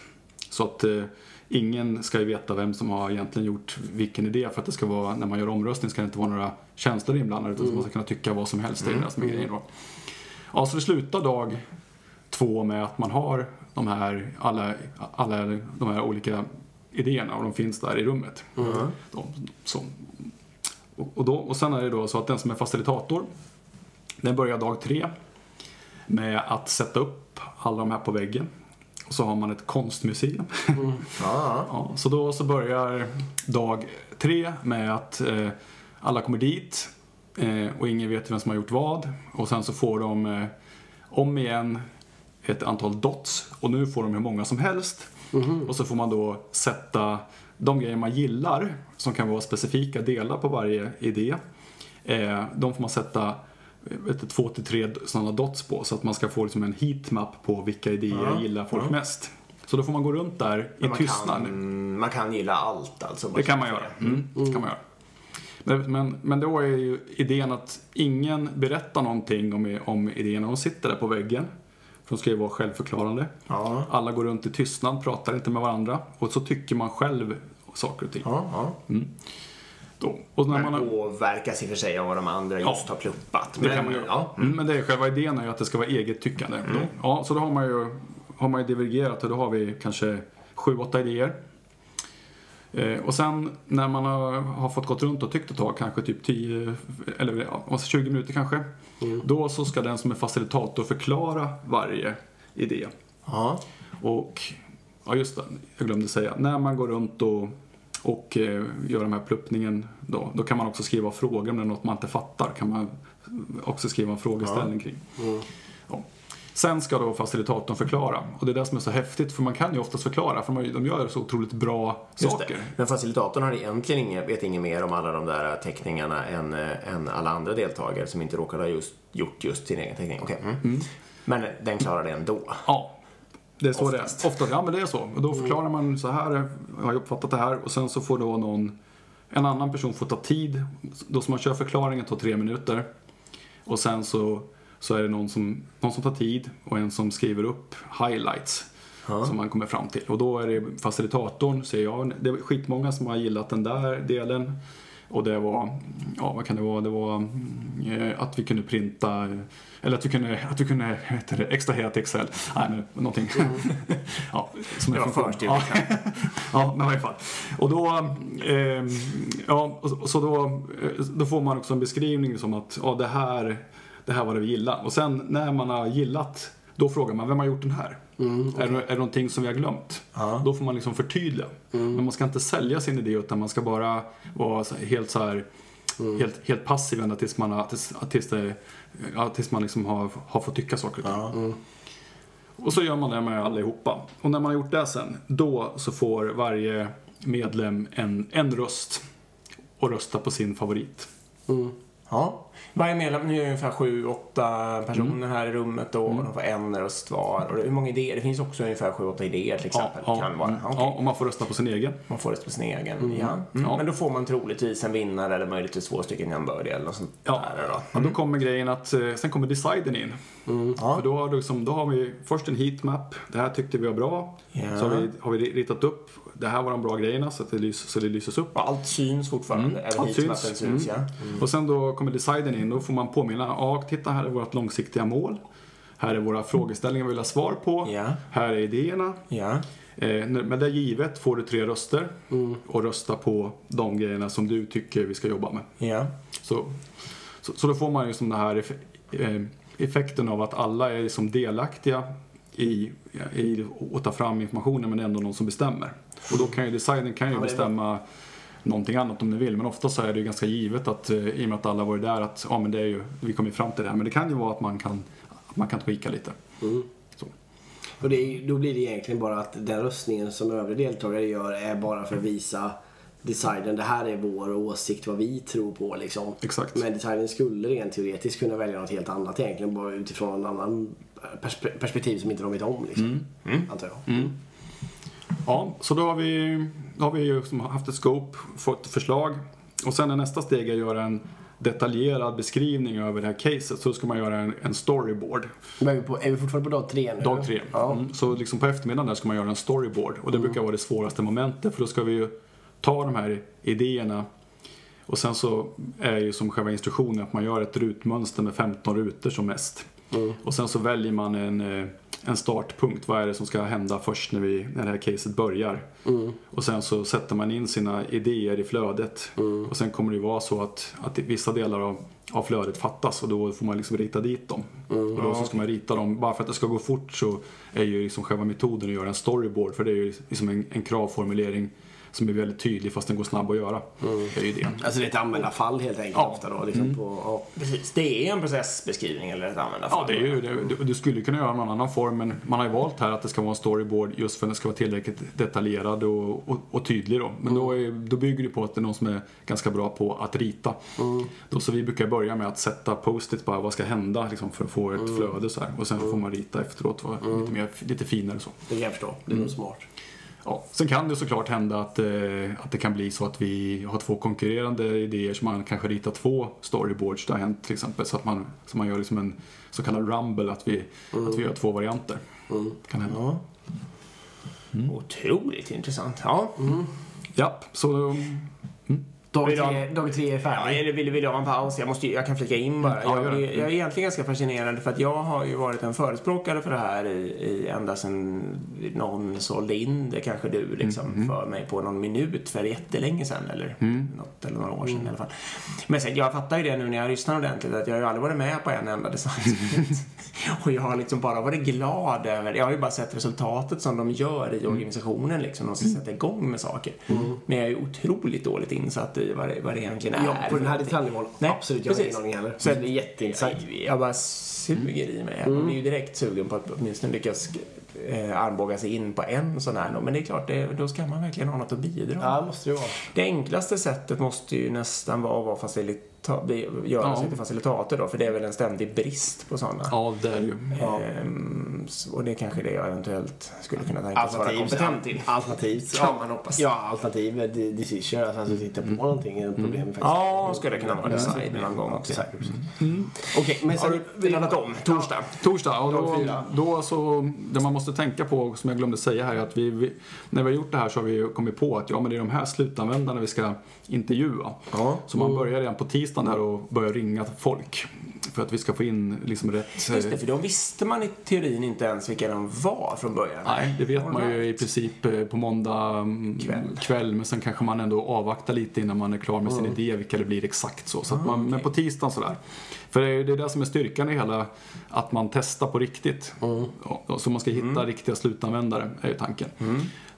Speaker 3: Så att eh, ingen ska ju veta vem som har egentligen gjort vilken idé för att det ska vara, när man gör omröstning ska det inte vara några känslor inblandade utan man ska kunna tycka vad som helst. Det är det som är grejen då. Ja, så det slutar dag två med att man har de här, alla, alla de här olika idéerna och de finns där i rummet. De, så. Och, och, då, och sen är det då så att den som är facilitator, den börjar dag tre med att sätta upp alla de här på väggen. Och så har man ett konstmuseum. (laughs)
Speaker 2: Ja.
Speaker 3: Ja, så då så börjar dag tre med att eh, alla kommer dit och ingen vet vem som har gjort vad. Och sen så får de eh, om igen ett antal dots och nu får de hur många som helst. Och så får man då sätta de grejer man gillar som kan vara specifika delar på varje idé. Eh, de får man sätta vet två till tre sådana dots på så att man ska få liksom en heatmap på vilka idéer gillar folk mest. Så då får man gå runt där i tystnad.
Speaker 2: kan, man kan gilla allt alltså.
Speaker 3: Det kan man göra. Mm, det kan man göra. Men, men, då är ju idén att ingen berättar någonting om, om idéerna. De sitter där på väggen. För de ska ju vara självförklarande.
Speaker 2: Ja.
Speaker 3: Alla går runt i tystnad, pratar inte med varandra. Och så tycker man själv saker och ting.
Speaker 2: Ja, ja.
Speaker 3: Då. Och när man
Speaker 2: påverkas i och för sig av vad de andra just har pluppat.
Speaker 3: det
Speaker 2: Men,
Speaker 3: kan man göra.
Speaker 2: Ja.
Speaker 3: Mm, men det är själva idén är ju att det ska vara eget tyckande. Då. Ja, så då har man ju, har man ju divergerat och då har vi kanske sju, åtta idéer. Eh, och sen när man har, har fått gått runt och tyckt ett tag, kanske typ 10 eller ja, 20 minuter kanske. Då så ska den som är facilitator förklara varje idé.
Speaker 2: Ja.
Speaker 3: Och, ja just det, jag glömde säga. När man går runt och, och eh, gör den här pluppningen då, då kan man också skriva frågor om det är något man inte fattar. kan man också skriva en frågeställning kring. Ja. Sen ska då facilitatorn förklara. Och det är det som är så häftigt, för man kan ju oftast förklara, för de gör så otroligt bra
Speaker 2: Just
Speaker 3: saker.
Speaker 2: det. Men facilitatorn har egentligen inget, vet inget mer om alla de där teckningarna än, eh, än alla andra deltagare som inte råkar ha just, gjort just sin egen teckning. Okej. Mm. Men den klarar det ändå.
Speaker 3: Ja. Det är så
Speaker 2: Oftast.
Speaker 3: det är. Ofta, ja men det är så. Och då förklarar man så här, jag har uppfattat det här och sen så får då någon, en annan person får ta tid. Då som man kör förklaringen tar tre minuter. Och sen så, så är det någon som, någon som tar tid och en som skriver upp highlights. Som man kommer fram till. Och då är det facilitatorn, säger jag. Det är skitmånga som har gillat den där delen. Och det var, ja vad kan det vara, det var eh, att vi kunde printa, eller att vi kunde, att vi kunde heter det, extrahera till Excel. Nej men någonting. (laughs) ja, som
Speaker 2: Det var
Speaker 3: funktion.
Speaker 2: förstudier.
Speaker 3: Ja. ja, men i alla fall. Och då, eh, ja, så då, eh, då får man också en beskrivning som att, ja det här, det här var det vi gillade. Och sen när man har gillat, då frågar man, vem har gjort den här? är, det, är det någonting som vi har glömt? Då får man liksom förtydliga. Men man ska inte sälja sin idé utan man ska bara vara helt så här Helt, helt passiv ända tills man, har, tills, tills, det, ja, tills man liksom har, har fått tycka saker och ting. Och så gör man det med allihopa. Och när man har gjort det sen, då så får varje medlem en, en röst och rösta på sin favorit.
Speaker 2: Ja. Varje medlem, nu är det ungefär sju, åtta personer
Speaker 3: Mm.
Speaker 2: här i rummet och de får en röst var. Och det- hur många idéer? Det finns också ungefär sju, åtta idéer till exempel. kan vara.
Speaker 3: mm,
Speaker 2: Ja, okej.
Speaker 3: ja, och man får rösta på sin egen.
Speaker 2: Man får röst på sin egen. Ja. Mm.
Speaker 3: Ja.
Speaker 2: Men då får man troligtvis en vinnare eller möjligtvis två stycken jämbördiga eller något sånt
Speaker 3: Ja.
Speaker 2: där då.
Speaker 3: Och då kommer grejen att, eh, sen kommer deciden in.
Speaker 2: Ja.
Speaker 3: För då har, du liksom, då har vi först en heatmap, det här tyckte vi var bra.
Speaker 2: Ja.
Speaker 3: Så har vi, har vi ritat upp, det här var de bra grejerna så att det, lys, så det lyses upp.
Speaker 2: Och allt syns fortfarande.
Speaker 3: Mm. Allt syns.
Speaker 2: syns.
Speaker 3: Mm.
Speaker 2: Ja.
Speaker 3: Och sen då kommer deciden in, då får man påminna, ja titta här är vårt långsiktiga mål. Här är våra frågeställningar vi vill ha svar på.
Speaker 2: Ja.
Speaker 3: Här är idéerna.
Speaker 2: Ja.
Speaker 3: Eh, med det givet får du tre röster och rösta på de grejerna som du tycker vi ska jobba med.
Speaker 2: Ja.
Speaker 3: Så, så, så då får man ju som den här eh, effekten av att alla är liksom delaktiga i, i att ta fram informationen men det är ändå någon som bestämmer. Och då kan ju designen kan ju
Speaker 2: Ja,
Speaker 3: bestämma någonting annat om den vill men ofta så är det ju ganska givet att eh, i och med att alla varit där att ja men det är ju, vi kommer fram till det här men det kan ju vara att man kan, att man kan tweaka lite. Så.
Speaker 1: Och det då blir det egentligen bara att den röstningen som övriga deltagare gör är bara för att visa designen, det här är vår åsikt, vad vi tror på liksom.
Speaker 3: Exakt.
Speaker 1: Men designen skulle rent teoretiskt kunna välja något helt annat egentligen, bara utifrån en annan perspe- perspektiv som inte de vet om liksom. Antar jag.
Speaker 3: Ja, så då har vi, då har vi liksom haft ett scope, fått förslag och sen är nästa steg att göra en detaljerad beskrivning över det här caset. Så ska man göra en, en storyboard.
Speaker 1: Men är vi, på, är vi fortfarande på dag tre nu?
Speaker 3: Dag tre.
Speaker 1: Ja.
Speaker 3: Mm. Så liksom på eftermiddagen där ska man göra en storyboard. Och det brukar vara det svåraste momentet för då ska vi ju ta de här idéerna och sen så är ju som själva instruktionen att man gör ett rutmönster med 15 rutor som mest. Och sen så väljer man en, eh, en startpunkt. Vad är det som ska hända först när, vi, när det här caset börjar? Och sen så sätter man in sina idéer i flödet. Och sen kommer det ju vara så att, att vissa delar av, av flödet fattas och då får man liksom rita dit dem. Och då så ska man rita dem, bara för att det ska gå fort så är ju liksom själva metoden att göra en storyboard. För det är ju liksom en, en kravformulering som är väldigt tydlig fast den går snabb att göra. Det är ju idén.
Speaker 1: Alltså det är ett användarfall helt enkelt
Speaker 3: Ja.
Speaker 1: ofta då. Liksom på, ja.
Speaker 2: Precis, det är en processbeskrivning eller ett användarfall.
Speaker 3: Ja, det är ju, det, du, du skulle kunna göra någon annan form men man har ju valt här att det ska vara en storyboard just för att den ska vara tillräckligt detaljerad och, och, och tydlig då. Men då, är, då bygger det på att det är någon som är ganska bra på att rita. Då, så vi brukar börja med att sätta post-it bara, vad ska hända liksom, för att få ett flöde så här. Och sen får man rita efteråt, vara lite, mer, lite finare så.
Speaker 1: Det kan jag förstå. Det är nog smart.
Speaker 3: Ja, sen kan det såklart hända att, eh, att det kan bli så att vi har två konkurrerande idéer som man kanske ritar två storyboards. Det har hänt till exempel. Så att man, så man gör liksom en så kallad rumble, att vi, att vi gör två varianter. Kan hända.
Speaker 2: Ja. Otroligt intressant. Ja.
Speaker 3: Japp, så
Speaker 1: Dag tre, dag tre är
Speaker 2: Ja,
Speaker 1: färdig.
Speaker 2: eller vill, vill du ha en paus? Jag, måste, jag kan flika in bara.
Speaker 3: Ja,
Speaker 2: jag, jag är egentligen ganska fascinerad för att jag har ju varit en förespråkare för det här i, i ända sedan någon sålde in det, kanske du, liksom, för mig på någon minut för jättelänge sedan eller något, eller några år sedan i alla fall. Men sen, jag fattar ju det nu när jag lyssnar ordentligt att jag har ju aldrig varit med på en enda designsprint. (laughs) (laughs) Och jag har liksom bara varit glad över, jag har ju bara sett resultatet som de gör i organisationen liksom. De ska sätta igång med saker. Men jag är ju otroligt dåligt insatt i vad det, vad det egentligen är.
Speaker 1: Ja, på den här detaljnivån.
Speaker 2: Nej,
Speaker 1: Absolut, jag har ingen aning heller.
Speaker 2: Så
Speaker 1: det är jätteintressant.
Speaker 2: jag, jag bara suger i mig. Jag blir ju direkt sugen på att åtminstone lyckas eh, armbåga sig in på en sån här. Men det är klart, det, då ska man verkligen ha något att bidra med.
Speaker 1: Ja, det måste det vara.
Speaker 2: Det enklaste sättet måste ju nästan vara att vara facilita- bli- göra
Speaker 3: Ja.
Speaker 2: sig till facilitator då, för det är väl en ständig brist på sådana.
Speaker 3: ja, det är det ju.
Speaker 2: Ehm, så- och det är kanske det jag eventuellt skulle kunna tänkas vara
Speaker 1: Alternativ,
Speaker 2: kompetent till.
Speaker 1: alternativt.
Speaker 2: Kan
Speaker 1: ja,
Speaker 2: man hoppas.
Speaker 1: Ja, alternativ är de- decision. Alltså, alltså titta på någonting. Ett problem faktiskt.
Speaker 2: Ja, skulle det kunna vara design någon gång också.
Speaker 1: Precis. Okej, men
Speaker 2: Har
Speaker 1: sen...
Speaker 2: du laddat om? Torsdag?
Speaker 3: Torsdag, och då, då så, det man måste tänka på, som jag glömde säga här, är att vi, vi, när vi har gjort det här så har vi kommit på att ja, men det är de här slutanvändarna vi ska intervjua.
Speaker 2: Ja.
Speaker 3: Så man börjar redan på tisdagen här och börjar ringa folk. För att vi ska få in liksom rätt...
Speaker 2: Just det, för då visste man i teorin inte ens vilka de var från början.
Speaker 3: Nej, det vet man ju i princip eh, på måndag mm,
Speaker 2: Kväll.
Speaker 3: kväll. Men sen kanske man ändå avvaktar lite innan man är klar med sin idé vilka det blir exakt så. så att man, Men på tisdagen sådär. För det är det är det som är styrkan i hela, att man testar på riktigt. Ja, så man ska hitta riktiga slutanvändare, är ju tanken.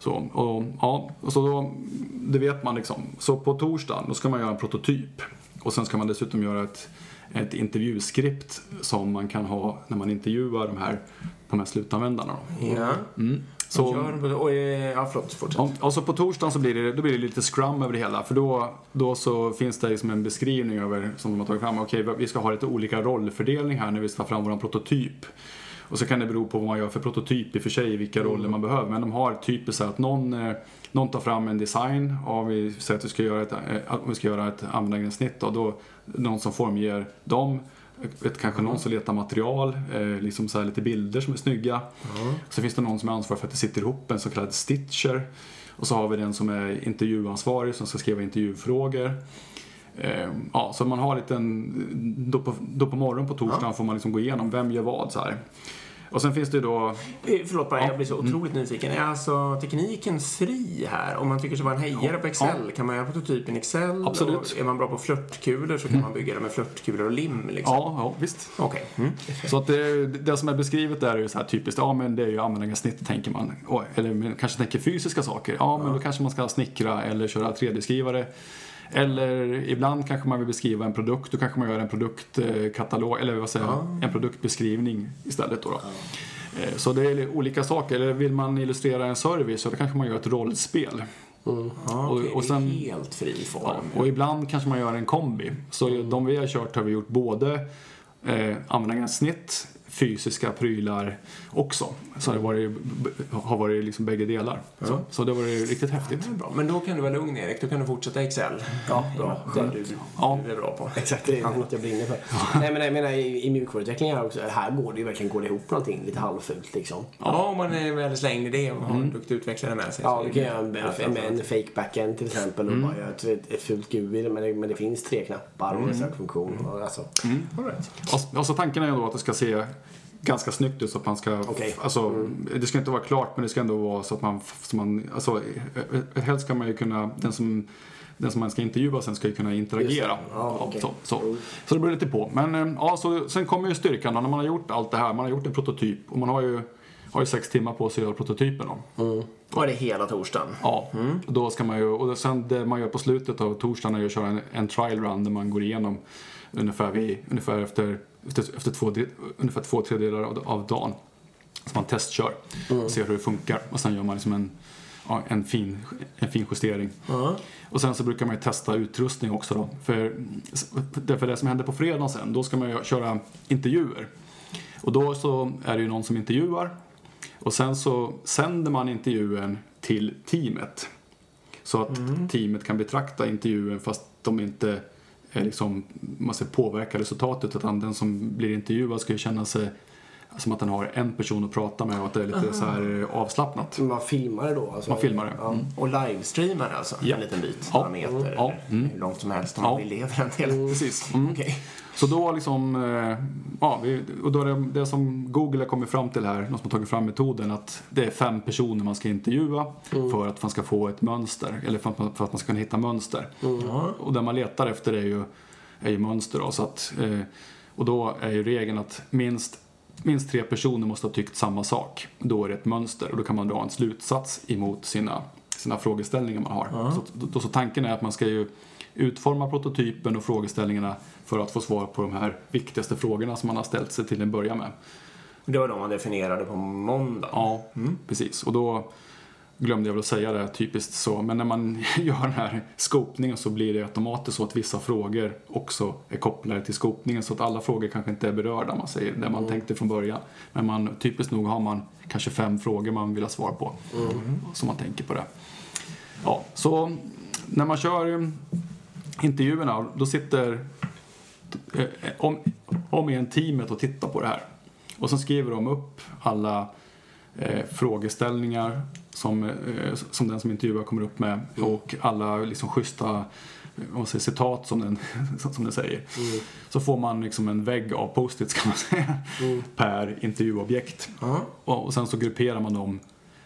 Speaker 3: Så, och, ja, och så då, det vet man liksom. Så på torsdagen, då ska man göra en prototyp. Och sen ska man dessutom göra ett, ett intervjuskript som man kan ha när man intervjuar de här, de här slutanvändarna. Då.
Speaker 2: Ja.
Speaker 3: Så,
Speaker 2: Gör, och, eh, ja, förlåt, fortsätt.
Speaker 3: Ja, och så på torsdagen så blir det, då blir det lite scrum över det hela. För då, då så finns det liksom en beskrivning över, som de har tagit fram. Okej, vi ska ha lite olika rollfördelning här när vi tar fram vår prototyp. Och så kan det bero på vad man gör för prototyp i och för sig, vilka roller man behöver. Men de har typiskt så att någon, eh, någon tar fram en design av, vi säger att vi ska göra ett, eh, om vi ska göra ett användargränssnitt då, då någon som formger dem. Ett, kanske någon som letar material, eh, liksom så lite bilder som är snygga. Så finns det någon som är ansvarig för att det sitter ihop en så kallad stitcher. Och så har vi den som är intervjuansvarig som ska skriva intervjufrågor. Eh, ja, så man har lite en, då på, då på morgonen på torsdagen får man liksom gå igenom vem gör vad så här. Och sen finns det ju då,
Speaker 2: Eh, Förlåt bara, jag blir så otroligt nyfiken. Är alltså tekniken fri här? Om man tycker sig vara en hejare på Excel, kan man göra prototypen i Excel?
Speaker 3: Absolut.
Speaker 2: Är man bra på flörtkulor så kan man bygga det med flörtkulor och lim liksom?
Speaker 3: ja, ja visst.
Speaker 2: Okej. Mm.
Speaker 3: Så att det, det som är beskrivet där är ju så här typiskt, ja men det är ju användargränssnitt tänker man. Eller man kanske tänker fysiska saker, ja men då kanske man ska snickra eller köra 3D-skrivare. Eller ibland kanske man vill beskriva en produkt, då kanske man gör en produktkatalog, eller vad säger jag, en produktbeskrivning istället då. då. Eh, Så det är olika saker. Eller vill man illustrera en service så då kanske man gör ett rollspel.
Speaker 2: Ja,
Speaker 3: Och-
Speaker 2: okej,
Speaker 3: och
Speaker 2: det
Speaker 3: sen-
Speaker 2: helt fri form.
Speaker 3: Och ibland kanske man gör en kombi. Så de vi har kört har vi gjort både eh, användargränssnitt, fysiska prylar också. Så det har varit, har varit liksom bägge delar. Så, så det har varit riktigt häftigt.
Speaker 2: Är bra. Men då kan du vara lugn Erik, då kan du fortsätta Excel.
Speaker 1: Ja,
Speaker 2: Bra,
Speaker 1: det-
Speaker 2: det du,
Speaker 3: Ja.
Speaker 2: du är bra på.
Speaker 1: Exakt, det är något jag brinner för. Nej men jag menar i, i mjukvaruutveckling här också, här går det ju verkligen går det ihop någonting lite halvfult liksom.
Speaker 2: Ja, om man är väl slängd i det och har en duktig utvecklare med sig.
Speaker 1: Ja, du
Speaker 2: är
Speaker 1: kan göra en, en, en fake backend till exempel och bara göra ett, ett, fult GUI men det, men det finns tre knappar och en sökfunktion. Och alltså,
Speaker 2: All right.
Speaker 3: Och, och så tanken är ju då att det ska se ganska snyggt så att man ska...
Speaker 1: Okej.
Speaker 3: Alltså, Det ska inte vara klart men det ska ändå vara så att man... Så man alltså, helst ska man ju kunna... Den som, den som man ska intervjua sen ska ju kunna interagera.
Speaker 1: Just. Ja, okej.
Speaker 3: så, så. så det beror lite på. Men eh, ja, så, sen kommer ju styrkan när man har gjort allt det här. Man har gjort en prototyp och man har ju, har ju sex timmar på sig att göra prototypen då.
Speaker 2: Och är det hela torsdagen?
Speaker 3: Ja, då ska man ju, och sen det man gör på slutet av torsdagen är ju att köra en, en trial run där man går igenom ungefär, vid, ungefär efter, efter, efter två, ungefär två tredjedelar av, av dagen. Så man testkör och ser hur det funkar och sen gör man liksom en, ja, en, fin, en fin justering.
Speaker 2: Ja.
Speaker 3: Och sen så brukar man ju testa utrustning också då. För, för det som händer på fredagen sen, då ska man ju köra intervjuer. Och då så är det ju någon som intervjuar. Och sen så sänder man intervjun till teamet. Så att teamet kan betrakta intervjun fast de inte liksom, man ska påverka resultatet. Utan den som blir intervjuad ska ju känna sig som att den har en person att prata med och att det är lite så här eh, avslappnat.
Speaker 1: man filmar det då? Alltså,
Speaker 3: Man filmar det.
Speaker 1: Ja.
Speaker 3: Mm.
Speaker 2: Och livestreamar alltså?
Speaker 3: Ja.
Speaker 2: En liten bit?
Speaker 3: Ja.
Speaker 2: Några meter?
Speaker 3: Ja.
Speaker 2: Eller
Speaker 3: Mm.
Speaker 2: hur långt som helst om
Speaker 3: Ja.
Speaker 2: man vill leva en del?
Speaker 3: Precis. Mm.
Speaker 2: Okej.
Speaker 3: Så då liksom, eh, ja, och då är det, det som Google har kommit fram till här, de som har tagit fram metoden, att det är fem personer man ska intervjua för att man ska få ett mönster, eller för att man, för att man ska kunna hitta mönster.
Speaker 2: Ja.
Speaker 3: Och det man letar efter är ju, är ju mönster då, så att, eh, och då är ju regeln att minst Minst tre personer måste ha tyckt samma sak. Då är det ett mönster och då kan man dra en slutsats emot sina, sina frågeställningar man har. Så, då, så tanken är att man ska ju utforma prototypen och frågeställningarna för att få svar på de här viktigaste frågorna som man har ställt sig till en början med.
Speaker 2: Det var de man definierade på måndag.
Speaker 3: Ja, precis. Och då glömde jag väl att säga det, typiskt så. Men när man (laughs) gör den här skopningen så blir det automatiskt så att vissa frågor också är kopplade till skopningen. Så att alla frågor kanske inte är berörda, man säger, det man tänkte från början. Men man, typiskt nog har man kanske fem frågor man vill ha svar på. Så man tänker på det. Ja, så när man kör intervjuerna, då sitter eh, om, om igen teamet och tittar på det här. Och så skriver de upp alla eh, frågeställningar som, eh, som den som intervjuar kommer upp med och alla liksom schyssta eh, vad man säger, citat som den, (laughs) som den säger. Så får man liksom en vägg av post-its kan man säga per intervjuobjekt.
Speaker 2: Ja.
Speaker 3: Och, och sen så grupperar man dem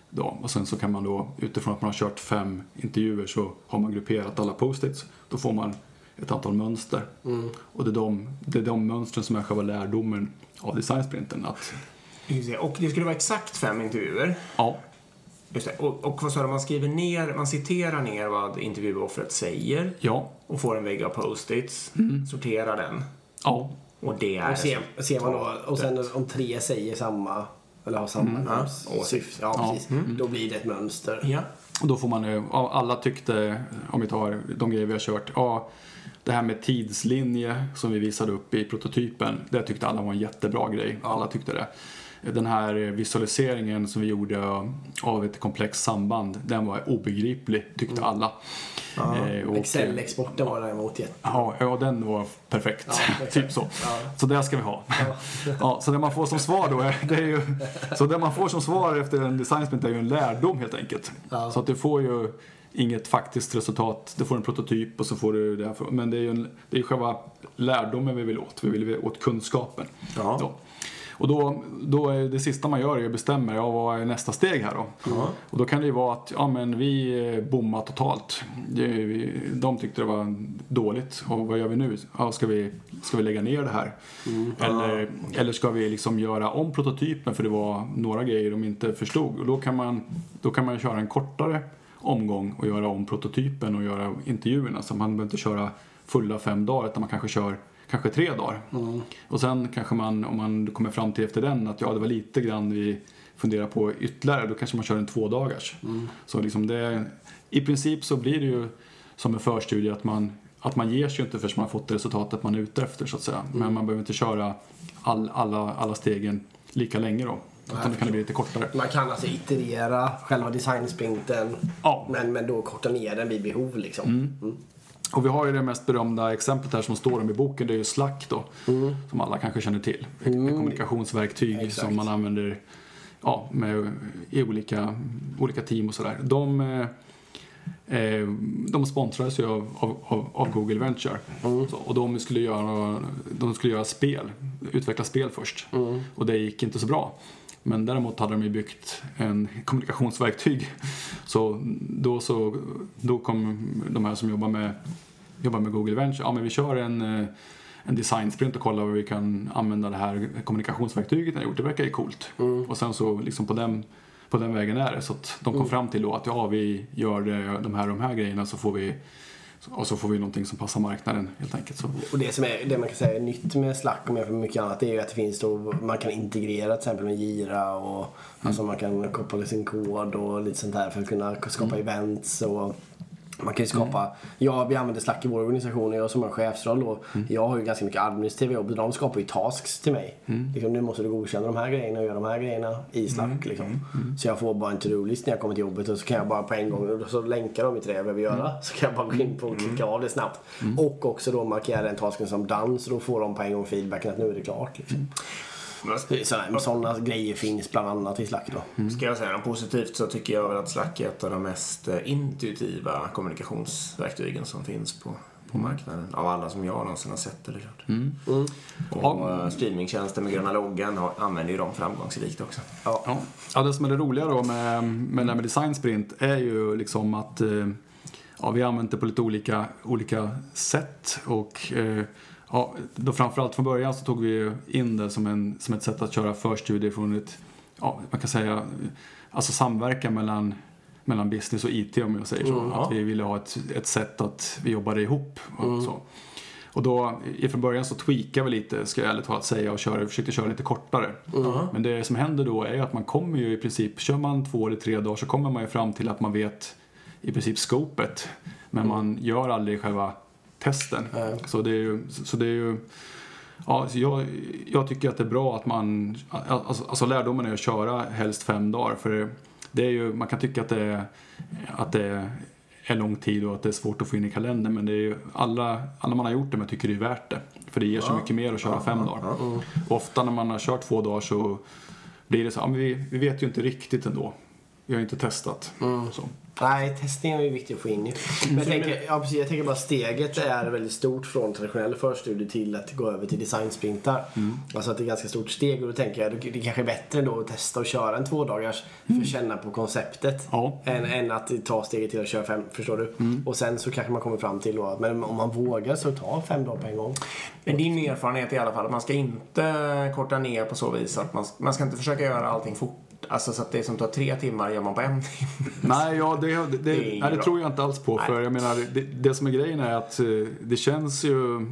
Speaker 3: då. Och sen så kan man då utifrån att man har kört fem intervjuer så har man grupperat alla post-its. Då får man ett antal mönster. Och det är, de, det är de mönstren som är själva lärdomen av designsprinten. Att.
Speaker 2: Och det skulle vara exakt fem intervjuer.
Speaker 3: ja,
Speaker 2: Just det. Och, och vad sa du, man skriver ner, man citerar ner vad intervjuoffret säger
Speaker 3: ja,
Speaker 2: och får en vägg av post-its, sorterar den
Speaker 3: ja,
Speaker 2: och det är
Speaker 1: Och ser, ser man då, och sen om tre säger samma, eller har samma
Speaker 2: Ja.
Speaker 1: syfte, ja,
Speaker 3: Ja.
Speaker 1: precis. Då blir det ett mönster.
Speaker 2: Ja.
Speaker 3: Och då får man ju, alla tyckte, om vi tar de grejer vi har kört, ja, det här med tidslinje som vi visade upp i prototypen, det tyckte alla var en jättebra grej. Alla tyckte det. Den här visualiseringen som vi gjorde av ett komplext samband, den var obegriplig, tyckte alla. Eh,
Speaker 1: Excel-exporten var däremot jätte...
Speaker 3: Ja, ja, den var perfekt.
Speaker 1: Ja, (laughs)
Speaker 3: typ så.
Speaker 1: Ja.
Speaker 3: Så det ska vi ha. (laughs) Ja, så det man får som svar då, är, det är ju, så det man får som svar efter en designsprint är ju en lärdom helt enkelt. Så att du får ju inget faktiskt resultat. Du får en prototyp och så får du det här. Men det är ju en, det är själva lärdomen vi vill åt. Vi vill åt kunskapen.
Speaker 2: Ja.
Speaker 3: Då. Och då, då är det sista man gör är att bestämma, ja vad är nästa steg här då? Och då kan det ju vara att, ja men vi eh, bommar totalt. De tyckte det var dåligt och vad gör vi nu? Ja, ska, vi, ska vi lägga ner det här? Eller, eller ska vi liksom göra om prototypen för det var några grejer de inte förstod? Och då kan man, då kan man köra en kortare omgång och göra om prototypen och göra intervjuerna. Så man behöver inte köra fulla fem dagar utan man kanske kör kanske tre dagar. Och sen kanske man, om man kommer fram till efter den att ja, det var lite grann vi funderar på ytterligare, då kanske man kör en två dagars. Så liksom det, i princip så blir det ju som en förstudie att man, att man ger sig inte förrän man har fått det resultatet man är ute efter så att säga. Men man behöver inte köra all, alla, alla stegen lika länge då. Utan det kan bli lite kortare.
Speaker 1: Man kan alltså iterera själva designsprinten
Speaker 3: Ja.
Speaker 1: men, men då korta ner den vid behov liksom. Mm.
Speaker 3: Och vi har ju det mest berömda exemplet här som står om i boken, det är ju Slack då. Som alla kanske känner till. Ett kommunikationsverktyg
Speaker 1: Exakt.
Speaker 3: som man använder ja, med, i olika, olika team och sådär. De, eh, eh, de sponsrades ju av, av, av, Google Venture. Så, och de skulle, göra, de skulle göra spel, utveckla spel först. Och det gick inte så bra. Men däremot hade de ju byggt en kommunikationsverktyg. Så då, så då kom de här som jobbar med, jobbar med Google Venture, ja men vi kör en, eh, en designsprint och kollar hur vi kan använda det här kommunikationsverktyget ni har gjort. Det verkar ju coolt. Och sen så liksom på den, på den vägen är det. Så att de kom fram till då att ja, vi gör de här och de här grejerna så får vi och så får vi någonting som passar marknaden helt enkelt. Så.
Speaker 1: Och det som är, det man kan säga är nytt med Slack och med mycket annat är ju att det finns då, man kan integrera till exempel med Jira och alltså man kan koppla sin kod och lite sånt där för att kunna skapa events och man kan ju skapa, ja vi använder Slack i vår organisation och jag som har chefsroll då, jag har ju ganska mycket administrativa jobb de skapar ju tasks till mig. Liksom, nu måste du godkänna de här grejerna och göra de här grejerna i Slack liksom. Så jag får bara en to-do-list när jag kommer till jobbet och så kan jag bara på en gång, och så länkar de till det jag behöver göra. Så kan jag bara gå in på och klicka av det snabbt. Och också då markera den tasken som done så då får de på en gång feedbacken att nu är det klart. Liksom. Sådana, sådana grejer finns bland annat i Slack då.
Speaker 2: Ska jag säga något positivt så tycker jag väl att Slack är ett av de mest eh, intuitiva kommunikationsverktygen som finns på, på marknaden. Av alla som jag någonsin har sett eller hört. Och eh, streamingtjänsten med gröna loggan har, använder ju dem framgångsrikt också.
Speaker 3: Ja. ja, det som är det roliga då med, med det här med design sprint är ju liksom att eh, ja, vi har använt det på lite olika, olika sätt och eh, ja, då framförallt från början så tog vi ju in det som, en, som ett sätt att köra förstudier från ett, ja, man kan säga, alltså samverkan mellan mellan business och IT om jag säger så. Att vi ville ha ett, ett sätt att vi jobbade ihop och så. Och då, från början så tweakade vi lite, ska jag ärligt talat säga, och köra, försökte köra lite kortare. Men det som händer då är att man kommer ju i princip, kör man två eller tre dagar så kommer man ju fram till att man vet i princip scopet. Men man gör aldrig själva testen. Så det är ju, så det är ju Ja, jag, jag tycker att det är bra att man, alltså, alltså lärdomen är att köra helst fem dagar. För det är ju, man kan tycka att det, är, att det är lång tid och att det är svårt att få in i kalendern. Men det är ju, alla, alla man har gjort det med tycker det är värt det. För det ger så mycket mer att köra fem dagar. Och ofta när man har kört två dagar så blir det så, ja, men vi, vi vet ju inte riktigt ändå. Vi har inte testat. Så.
Speaker 1: Nej, testningen är ju viktig att få in. Men jag tänker, ja, precis, jag tänker bara steget är väldigt stort från traditionell förstudie till att gå över till designsprintar. Alltså att det är ett ganska stort steg och då tänker jag det kanske är bättre då att testa och köra en två dagars för att känna på konceptet.
Speaker 3: Ja.
Speaker 1: Än, än att ta steget till att köra fem, förstår du? Och sen så kanske man kommer fram till att men om man vågar så ta fem dagar på en gång.
Speaker 2: Men din erfarenhet i alla fall att man ska inte korta ner på så vis att man, man ska inte försöka göra allting fort. Alltså så att det som tar tre timmar gör man på en (laughs) timme.
Speaker 3: Nej, ja, det, det, det, nej, det tror jag inte alls på. För jag menar, det, det som är grejen är att eh, det känns ju...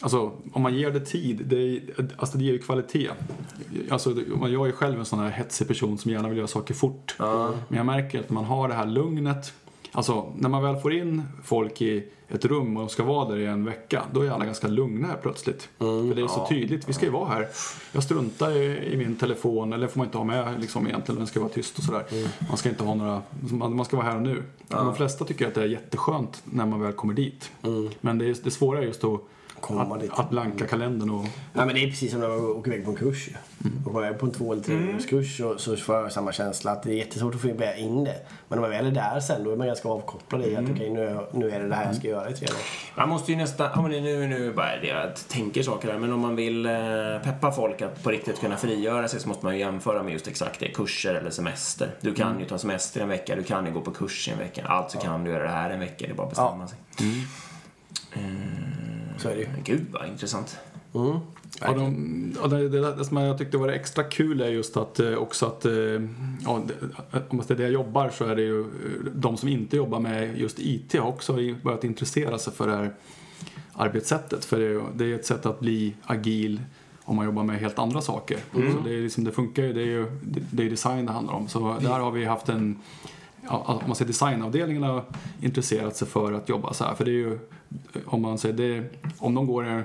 Speaker 3: Alltså, om man ger det tid, det, alltså, det ger ju kvalitet. Alltså, jag är själv en sån här hetsig person som gärna vill göra saker fort. Men jag märker att man har det här lugnet. Alltså, när man väl får in folk i ett rum och ska vara där i en vecka, då är alla ganska lugna här plötsligt. För det är så tydligt, vi ska ju vara här. Jag struntar i, i min telefon, eller får man inte ha med liksom egentligen, den ska vara tyst och sådär. Man ska inte ha några, man, man ska vara här och nu. De flesta tycker att det är jätteskönt när man väl kommer dit. Men det, är, det svåra är just att,
Speaker 1: Komma
Speaker 3: att,
Speaker 1: dit.
Speaker 3: att blanka kalendern och...
Speaker 1: Ja, men det är precis som när man åker iväg på en kurs. ju. Och jag på en två eller tre mm. kurs så, så får jag samma känsla att det är jättesvårt att få in det. Men om man väl är där sen då är man ganska avkopplad i att okej nu, är- nu är det det här jag ska göra i tre dagar.
Speaker 2: Man måste ju nästan, ja, men nu, nu bara det jag tänker saker här, men om man vill eh, peppa folk att på riktigt kunna frigöra sig så måste man ju jämföra med just exakt det, kurser eller semester. Du kan ju ta semester en vecka, du kan ju gå på kurs en vecka, alltså kan du göra det här en vecka, det är bara att bestämma sig. Eh,
Speaker 1: Så är det ju.
Speaker 2: Gud vad intressant.
Speaker 1: Mm.
Speaker 3: Ja, de, ja, det, det, det som jag tyckte var extra kul är just att eh, också att, eh, ja, det, om det är det jag jobbar så är det ju eh, de som inte jobbar med just IT har också börjat intressera sig för det här arbetssättet. För det är, det är ett sätt att bli agil om man jobbar med helt andra saker.
Speaker 2: Mm.
Speaker 3: Så det, är liksom, det funkar ju, det är ju det, det är design det handlar om. Så där har vi haft en, ja, om man säger designavdelningen har intresserat sig för att jobba så här. För det är ju, om man säger det, om de går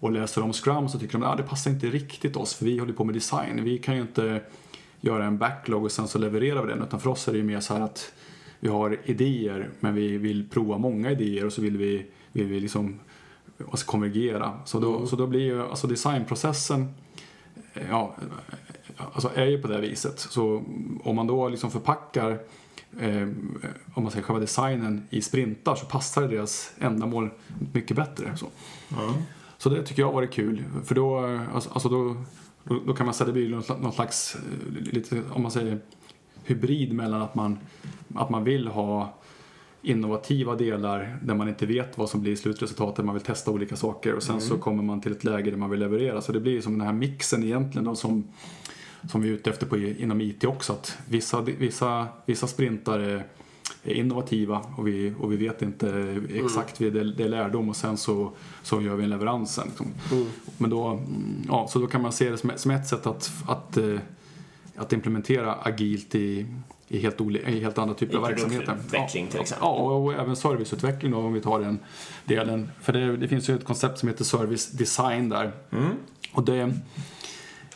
Speaker 3: och läser om Scrum så tycker de att ah, det passar inte riktigt oss för vi håller på med design. Vi kan ju inte göra en backlog och sen så levererar vi den utan för oss är det ju mer så här att vi har idéer men vi vill prova många idéer och så vill vi, vill vi liksom alltså konvergera. Så då,
Speaker 1: Mm.
Speaker 3: så då blir ju alltså designprocessen ja, alltså är ju på det viset. Så om man då liksom förpackar eh, om man säger själva designen i sprintar så passar deras ändamål mycket bättre. Så,
Speaker 2: Ja.
Speaker 3: så det tycker jag har varit kul. För då, alltså, alltså då, då, då kan man säga att det blir någon, slags, eh, lite, om man säger hybrid mellan att man, att man vill ha innovativa delar där man inte vet vad som blir slutresultatet, man vill testa olika saker och sen så kommer man till ett läge där man vill leverera. Så det blir som den här mixen egentligen då som, som vi är ute efter på, inom IT också. Att vissa, vissa, vissa sprintar är, innovativa och vi, och vi vet inte exakt, vi, det, det är lärdom och sen så, så gör vi en leverans sen. Liksom. Men då, mm, ja, så då kan man se det som, som ett sätt att, att, eh, att implementera agilt i, i, helt, oli, i helt andra typer
Speaker 2: I
Speaker 3: av verksamheter.
Speaker 2: produktutveckling till exempel.
Speaker 3: Ja, och, och även serviceutveckling då, om vi tar den delen. För det, det finns ju ett koncept som heter service design där.
Speaker 2: Mm.
Speaker 3: Och det,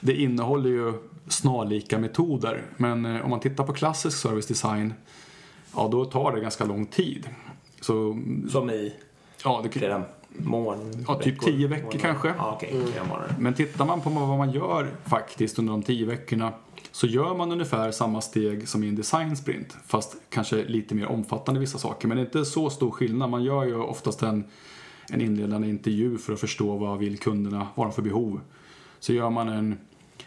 Speaker 3: det innehåller ju snarlika metoder. Men eh, om man tittar på klassisk service design, ja då tar det ganska lång tid. Så,
Speaker 2: Som i
Speaker 3: ja, det,
Speaker 2: flera mån...
Speaker 3: Ja, typ
Speaker 2: veckor,
Speaker 3: tio veckor
Speaker 2: månader.
Speaker 3: kanske.
Speaker 2: Ja, okej. Flera månader.
Speaker 3: Men tittar man på vad man gör faktiskt under de tio veckorna så gör man ungefär samma steg som i en design sprint fast kanske lite mer omfattande vissa saker. Men det är inte så stor skillnad. Man gör ju oftast en, en inledande intervju för att förstå vad vill kunderna, vad har de för behov. Så gör man en,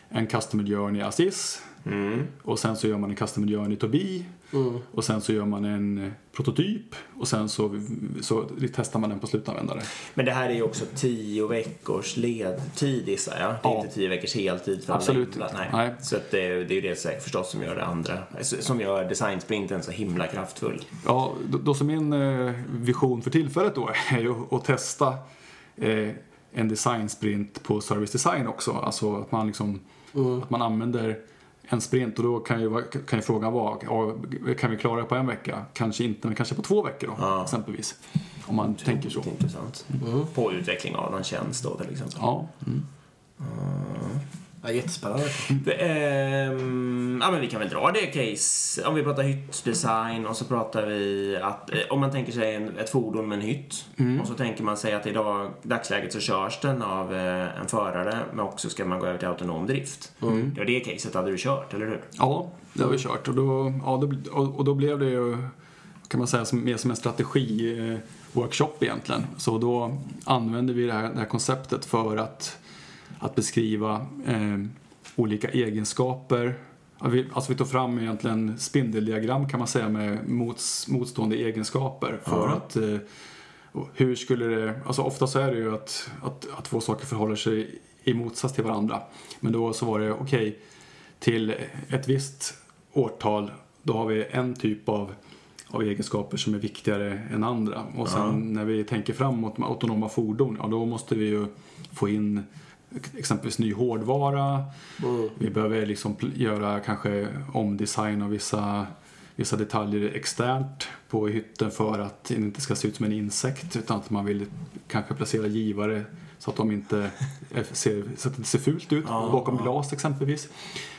Speaker 3: en customer journey assist
Speaker 2: Mm.
Speaker 3: och sen så gör man en customer journey to be
Speaker 1: Mm.
Speaker 3: och sen så gör man en eh, prototyp och sen så, så testar man den på slutanvändare.
Speaker 2: Men det här är ju också tio veckors ledtid gissar jag. Det är
Speaker 3: Ja.
Speaker 2: inte tio veckors heltid för
Speaker 3: Absolut inte.
Speaker 2: Nej.
Speaker 3: Nej.
Speaker 2: Så att det, det är ju det säkert förstås som gör det andra, som gör designsprinten så himla kraftfull.
Speaker 3: Ja, då, då som min eh, vision för tillfället då (laughs) är ju att testa eh, en designsprint på service design också. Alltså att man liksom att man använder en sprint och då kan ju, kan ju frågan vara, kan vi klara det på en vecka? Kanske inte, men kanske på två veckor då,
Speaker 2: Ja.
Speaker 3: exempelvis. Om man tänker så.
Speaker 2: Intressant. På utveckling av någon tjänst då till exempel.
Speaker 3: Ja. Mm.
Speaker 1: Ja, jättespännande.
Speaker 2: Ehm, ja, men vi kan väl dra det case. Om vi pratar hyttdesign och så pratar vi att eh, om man tänker sig en, ett fordon med en hytt och så tänker man sig att idag, dagsläget så körs den av eh, en förare men också ska man gå över till autonom drift. Det var det caset hade du kört, eller hur?
Speaker 3: Ja, det har vi kört och då, ja, då, och, och då blev det ju, kan man säga, som, mer som en strategi eh, workshop egentligen. Så då använde vi det här, det här konceptet för att, att beskriva eh, olika egenskaper. Alltså vi tog fram egentligen spindeldiagram kan man säga med mots, motstående egenskaper för
Speaker 2: Ja.
Speaker 3: att eh, hur skulle det, alltså ofta så är det ju att, att, att två saker förhåller sig i motsats till varandra. Men då så var det, okej, till ett visst årtal, då har vi en typ av, av egenskaper som är viktigare än andra. Och sen
Speaker 2: Ja.
Speaker 3: när vi tänker framåt med autonoma fordon, ja då måste vi ju få in exempelvis ny hårdvara.
Speaker 1: Mm.
Speaker 3: Vi behöver liksom göra kanske omdesign av vissa, vissa detaljer externt på hytten för att det inte ska se ut som en insekt utan att man vill kanske placera givare så att de inte ser, så att det inte ser fult ut
Speaker 2: Ja,
Speaker 3: bakom glas exempelvis.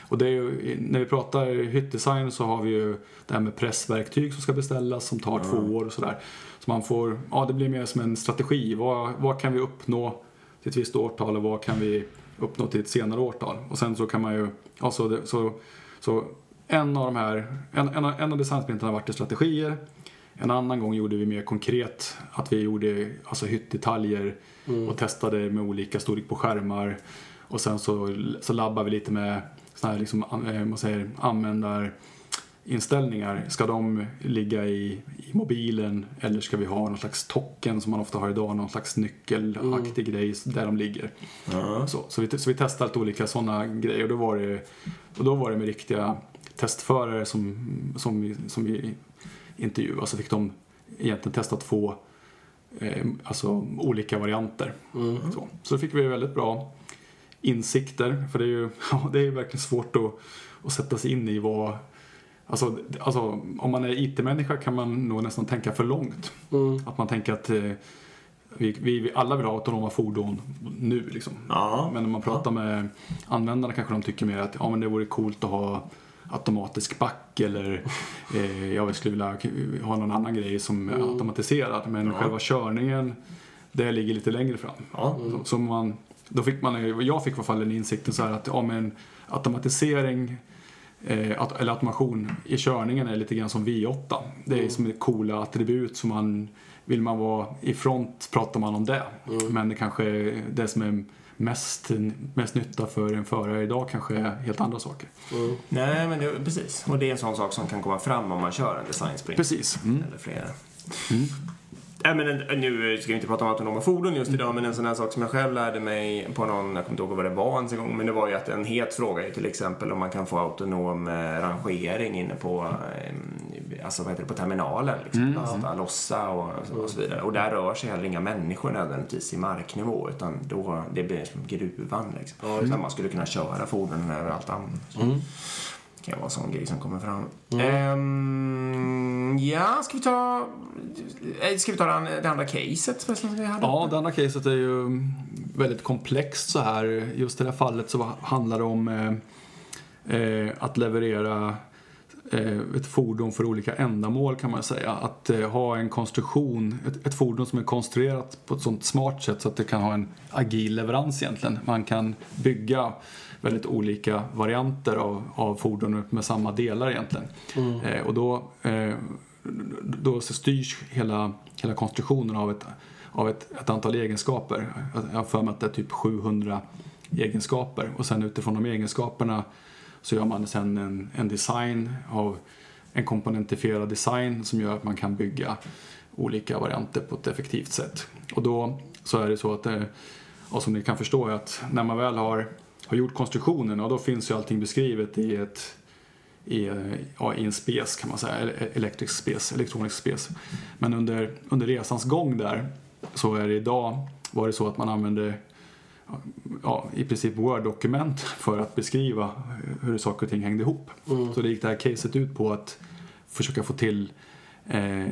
Speaker 3: Och ju, när vi pratar hyttdesign så har vi ju det här med pressverktyg som ska beställas som tar två år och sådär. Så man får, ja det blir mer som en strategi. Vad, vad kan vi uppnå till ett visst årtal och vad kan vi uppnå till ett senare årtal? Och sen så kan man ju, ja så, så, så en av de här, en, en, en av designsprintarna varit i strategier. En annan gång gjorde vi mer konkret att vi gjorde alltså hyttdetaljer och testade med olika storlek på skärmar. Och sen så, så labbade vi lite med såna här liksom, eh, man säger, användarinställningar. Ska de ligga i, i mobilen eller ska vi ha någon slags token som man ofta har idag, någon slags nyckelaktig grej där de ligger.
Speaker 2: Ja.
Speaker 3: Så, så, vi, så vi testade lite olika sådana grejer och då var det, och då var det med riktiga testförare som, som, vi, som vi intervjuade. Så fick de egentligen testa två, eh, alltså olika varianter. Så. så då fick vi väldigt bra insikter, för det är ju (laughs) ja, det är ju verkligen svårt att, att sätta sig in i vad Alltså, alltså, om man är IT-människa kan man nog nästan tänka för långt. Att man tänker att eh, vi, vi, vi alla vill ha autonoma fordon nu liksom.
Speaker 2: Ja.
Speaker 3: Men när man pratar med användarna kanske de tycker mer att ja, men det vore coolt att ha automatisk back eller (laughs) eh, jag skulle vilja ha någon annan grej som är automatiserad. Men själva körningen, det ligger lite längre fram.
Speaker 2: Ja.
Speaker 3: Så, så man, då fick man, jag fick i alla fall den insikten så här att ja, men automatisering att, eller automation i körningen är lite grann som V8. Det är som ett coola attribut som man vill man vara i front pratar man om det. Men det kanske är det som är mest, mest nytta för en förare idag kanske är helt andra saker.
Speaker 2: Nej, men det, precis. Och det är en sån sak som kan komma fram om man kör en design sprint.
Speaker 3: Precis. Mm.
Speaker 2: Eller flera. Nej, men en, nu ska vi inte prata om autonoma fordon just idag, men en sån här sak som jag själv lärde mig på någon, jag kommer inte ihåg vad det var ens en gång, men det var ju att en het fråga är till exempel om man kan få autonom eh, rangering inne på, eh, alltså vad heter det, på terminalen. Liksom. Lasta, lossa och, och så vidare. Och där rör sig heller inga människor nödvändigtvis i marknivå, utan då, det blir som gruvan liksom. Så man skulle kunna köra fordonen överallt annars. Det kan vara en sån grej som kommer fram. Ehm, ja, ska vi ta... eh, Ska vi ta andra- det andra caset förresten som vi hade?
Speaker 3: Ja, det andra caset är ju väldigt komplext så här. Just i det här fallet så handlar det om eh, eh, att leverera eh, ett fordon för olika ändamål kan man säga. Att ha en konstruktion, ett, ett fordon som är konstruerat på ett sånt smart sätt så att det kan ha en agil leverans egentligen. Man kan bygga väldigt olika varianter av, av fordonet med samma delar egentligen. Eh, och då, eh, då så styrs hela, hela konstruktionen av ett, av ett, ett antal egenskaper. Jag har för mig att det är typ 700 egenskaper och sen utifrån de egenskaperna så gör man sen en, en design av en komponentifierad design som gör att man kan bygga olika varianter på ett effektivt sätt. Och då så är det så att, eh, och som ni kan förstå, är att när man väl har, har gjort konstruktionen, och då finns ju allting beskrivet i ett i, ja, i en spes kan man säga, ele- elektrisk spes, elektronisk spes. Men under, under resans gång där så är det idag var det så att man använde ja, i princip Word-dokument för att beskriva hur saker och ting hängde ihop. Så det gick det här caset ut på att försöka få till eh,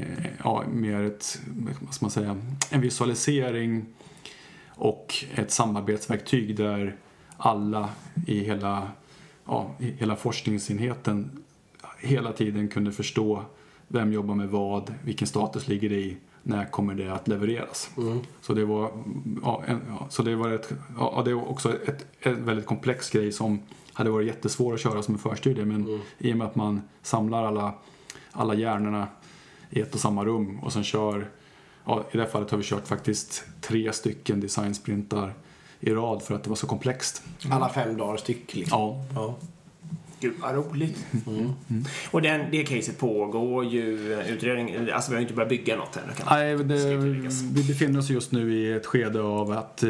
Speaker 3: ja, mer ett, vad ska man säga, en visualisering och ett samarbetsverktyg där alla i hela, ja, i hela forskningsenheten hela tiden kunde förstå vem jobbar med vad, vilken status ligger det i, när kommer det att levereras. Så det var, ja, en, ja, så det var, ett, ja, det var också ett, ett väldigt komplex grej som hade varit jättesvår att köra som en förstudie men i och med att man samlar alla, alla hjärnorna i ett och samma rum och sen kör, ja, i det här fallet har vi kört faktiskt tre stycken designsprintar i rad för att det var så komplext.
Speaker 1: Alla fem dagar styck liksom.
Speaker 3: Ja,
Speaker 1: Ja.
Speaker 2: Gud vad roligt. Och den, det caset pågår ju, utredning, alltså vi har ju inte börjat bygga något ännu.
Speaker 3: Nej, det, vi befinner oss just nu i ett skede av att eh,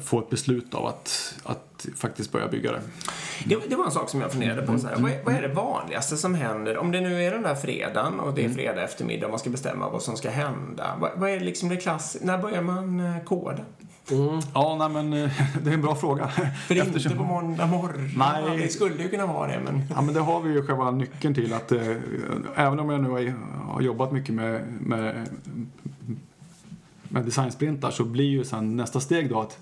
Speaker 3: få ett beslut av att, att faktiskt börja bygga det.
Speaker 2: Det, det var en sak som jag funderade på. Så här, vad, är, vad är det vanligaste som händer? Om det nu är den där fredagen och det är fredag eftermiddag och man ska bestämma vad som ska hända. Vad, vad är liksom det klass... När börjar man eh, koda?
Speaker 3: Ja, nej men eh, (laughs) det är en bra fråga.
Speaker 2: För det är inte på måndag morgon.
Speaker 3: Nej.
Speaker 2: Det skulle ju kunna vara det, men...
Speaker 3: Ja, men det har vi ju själva nyckeln till att eh, även om jag nu har, har jobbat mycket med, med, med designsprintar så blir ju sen nästa steg då att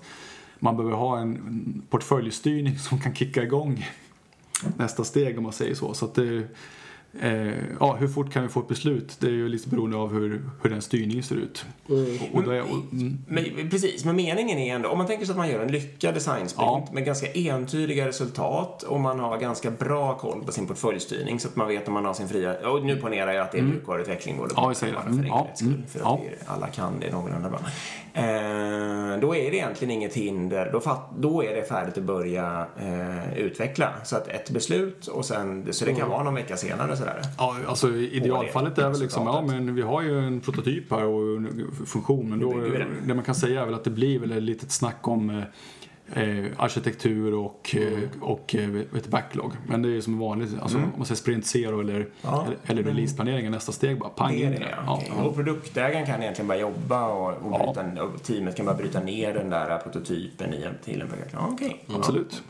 Speaker 3: man behöver ha en portföljstyrning som kan kicka igång nästa steg om man säger så. så att det, eh, ja, hur fort kan vi få ett beslut? Det är ju lite beroende av hur, hur den styrningen ser ut. Och, och då är, och, mm,
Speaker 2: Men, precis, men meningen är ändå, om man tänker sig att man gör en lyckad designsprint
Speaker 3: Ja.
Speaker 2: med ganska entydiga resultat och man har ganska bra koll på sin portföljstyrning så att man vet om man har sin fria... Och nu ponerar jag att det är mjukvaruutveckling både
Speaker 3: Mm. Ja, vi säger det.
Speaker 2: bara för
Speaker 3: Mm, ja,
Speaker 2: skull,
Speaker 3: mm,
Speaker 2: för att
Speaker 3: ja.
Speaker 2: det, alla kan det någorlunda bra. Eh, då är det egentligen inget hinder, då, fatt, då är det färdigt att börja eh, utveckla. Så att ett beslut och sen, så det kan vara någon vecka senare sådär.
Speaker 3: Ja, alltså idealfallet är väl liksom, ja men vi har ju en prototyp här och en funktion men då, det man kan säga är väl att det blir väl ett litet snack om eh, eh, arkitektur och,
Speaker 2: Mm.
Speaker 3: eh, och eh, du, backlog. Men det är ju som vanligt, alltså,
Speaker 2: Mm.
Speaker 3: om man säger sprint zero eller, eller, eller releaseplanering är nästa steg bara pang
Speaker 2: Det
Speaker 3: in
Speaker 2: det,
Speaker 3: i det.
Speaker 2: ja.
Speaker 3: Ja,
Speaker 2: Och produktägaren kan egentligen bara jobba och, och,
Speaker 3: Ja.
Speaker 2: bryta, och teamet kan bara bryta ner den där prototypen i en, till en produkt. Ja, okej.
Speaker 3: Absolut.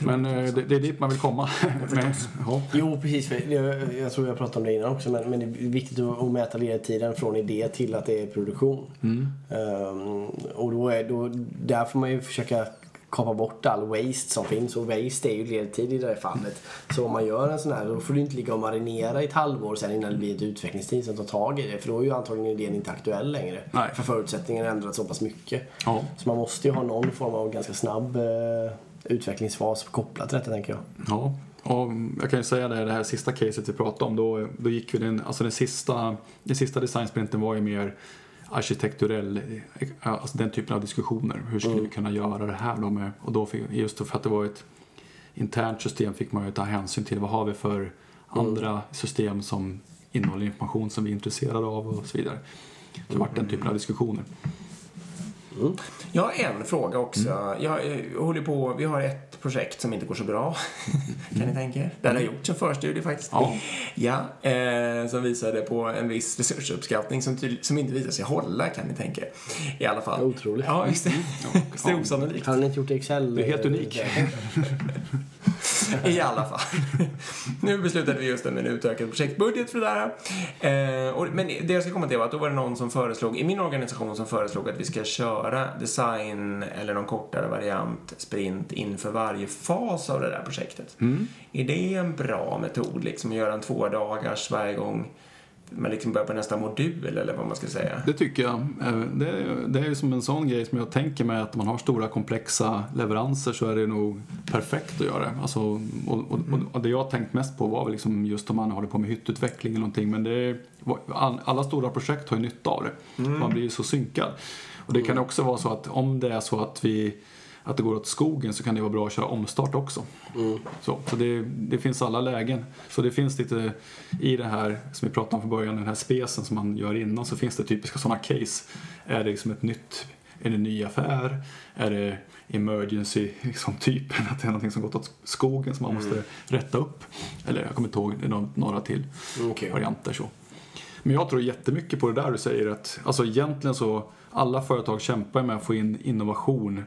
Speaker 3: Men eh, det, det är dit man vill komma. (laughs) Men, ja.
Speaker 1: Jo, precis. Jag, jag tror jag pratade om det innan också, men, men det är viktigt att, mäta ledtiden från idé till att det är produktion. Ehm, och då är, då, där får man ju försöka kapa bort all waste som finns. Och waste är ju ledtid i det här fallet. Så om man gör en sån här, då får du inte ligga och marinera i ett halvår sen innan det blir ett utvecklingsteam som tar tag i det. För då är ju antagligen idén inte aktuell längre.
Speaker 3: Nej.
Speaker 1: För förutsättningarna har ändrats så pass mycket.
Speaker 3: Ja.
Speaker 1: Så man måste ju ha någon form av ganska snabb eh, utvecklingsfas kopplat till detta, tänker jag.
Speaker 3: Ja, och jag kan ju säga det, det här sista caset vi pratade om, då, då gick vi den, alltså den sista, den sista designsprinten var ju mer arkitekturell, eh, alltså den typen av diskussioner. Hur skulle vi kunna göra det här då med, och då fick, just för att det var ett internt system fick man ju ta hänsyn till vad har vi för andra system som innehåller information som vi är intresserade av och så vidare. Så det vart den typen av diskussioner. Mm.
Speaker 2: Jag har en fråga också.
Speaker 3: Mm.
Speaker 2: Jag, håller på, vi har ett projekt som inte går så bra. (laughs) kan ni tänka er? Där har gjorts en förstudie faktiskt.
Speaker 3: Ja.
Speaker 2: Ja, eh, som visade på en viss resursuppskattning som, som inte visade sig hålla, kan ni tänka er. I alla fall.
Speaker 1: Otroligt.
Speaker 2: Ja, visst. (laughs) Visst är det osannolikt.
Speaker 1: Har ni inte gjort Excel?
Speaker 3: Det är helt unik. (laughs)
Speaker 2: I alla fall. nu beslutade vi just om en utökad projektbudget för det där. Eh, och, men det jag ska komma till var att då var det någon som föreslog, i min organisation som föreslog att vi ska köra design eller någon kortare variant sprint inför varje fas av det där projektet. Är det en bra metod, liksom att göra en två dagars varje gång man liksom börjar på nästa modul eller vad man ska säga?
Speaker 3: Det tycker jag. Eh, Det är, det är ju som en sån grej som jag tänker mig att om man har stora komplexa leveranser så är det nog perfekt att göra det. Alltså, och, och, och det jag har tänkt mest på var väl liksom just om man håller på med hyttutveckling eller någonting men är, all- alla stora projekt har ju nytta av det. Man blir ju så synkad. Och det kan också vara så att om det är så att vi att det går åt skogen så kan det vara bra att köra omstart också. Så, så det, det finns alla lägen. Så det finns lite i det här som vi pratade om från början, den här spesen som man gör innan så finns det typiska sådana case. Är det liksom ett nytt, är det en ny affär? Är det emergency (laughs) liksom typen, att det är någonting som gått åt skogen som man måste rätta upp? Eller jag kommer inte ihåg, det är nå- några till
Speaker 1: Okej.
Speaker 3: varianter så. Men jag tror jättemycket på det där du säger att alltså egentligen så alla företag kämpar med att få in innovation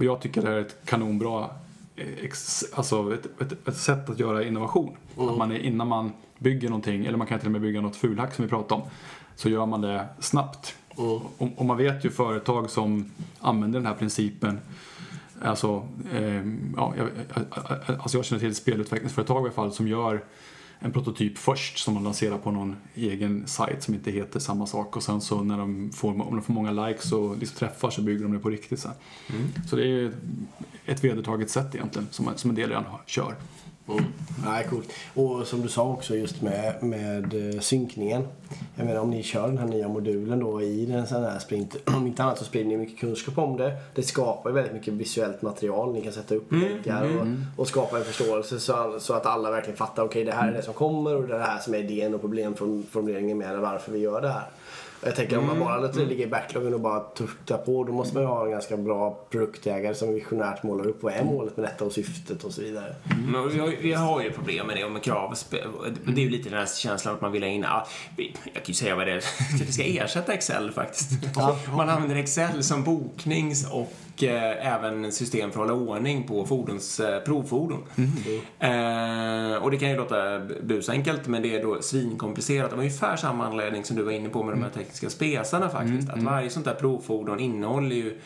Speaker 3: och jag tycker det här är ett kanonbra eh, ex, alltså ett, ett, ett sätt att göra innovation. Att man är, innan man bygger någonting, eller man kan till och med bygga något fulhack som vi pratade om, så gör man det snabbt. Och, och man vet ju företag som använder den här principen Alltså, eh, ja, jag, alltså jag känner till spelutvecklingsföretag i alla fall som gör en prototyp först som de lanserar på någon egen sajt som inte heter samma sak och sen så när de får, om de får många likes och liksom träffar så bygger de det på riktigt sen. Så det är ett vedertaget sätt egentligen som, som en del redan kör.
Speaker 1: Mm. Nej, coolt. Och som du sa också just med, med eh, synkningen. Jag menar om ni kör den här nya modulen då i den sån här sprint. (clears throat) Om inte annat så sprider ni mycket kunskap om det. Det skapar ju väldigt mycket visuellt material. Ni kan sätta upp länkar och, och skapa en förståelse så, så att alla verkligen fattar. Okej, det här är det som kommer och det är det här som är idén och problemformuleringen med det, varför vi gör det här. Jag tänker om man bara låter det ligga i backloggen och bara tutta på då måste man ju ha en ganska bra produktägare som visionärt målar upp vad är målet med detta och syftet och så vidare.
Speaker 2: Men vi, har, ju- vi har ju problem med det och med krav. Det är ju lite den här känslan att man vill ha in... Jag kan ju säga vad det är. (laughs) Vi ska ersätta Excel faktiskt. Man använder Excel som boknings och eh, även system för att hålla ordning på fordons, eh, provfordon. Eh, och det kan ju låta busenkelt men det är då svinkomplicerat. Var ungefär samma anledning som du var inne på med de här tekniska spesarna faktiskt. Att varje sånt där provfordon innehåller ju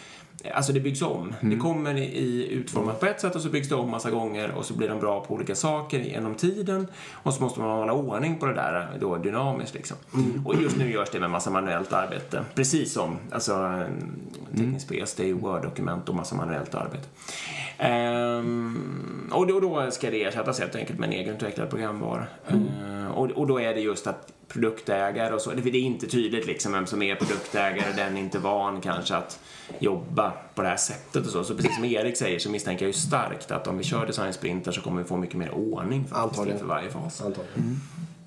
Speaker 2: Alltså det byggs om. Det kommer i utformat på ett sätt och så byggs det om massa gånger och så blir de bra på olika saker genom tiden. Och så måste man hålla ordning på det där då dynamiskt liksom. Och just nu görs det med massa manuellt arbete. Precis som, alltså en teknisk spes, det är Word-dokument och massa manuellt arbete. Ehm, och då, då ska det ersättas helt enkelt med en egenutvecklad programvara. Ehm, och, och då är det just att produktägare och så, det är inte tydligt liksom vem som är produktägare, den är inte van kanske att jobba på det här sättet och så. Så precis som Erik säger så misstänker jag ju starkt att om vi kör designsprinter så kommer vi få mycket mer ordning faktiskt
Speaker 1: Antagligen.
Speaker 2: för varje fas.
Speaker 1: Antagligen.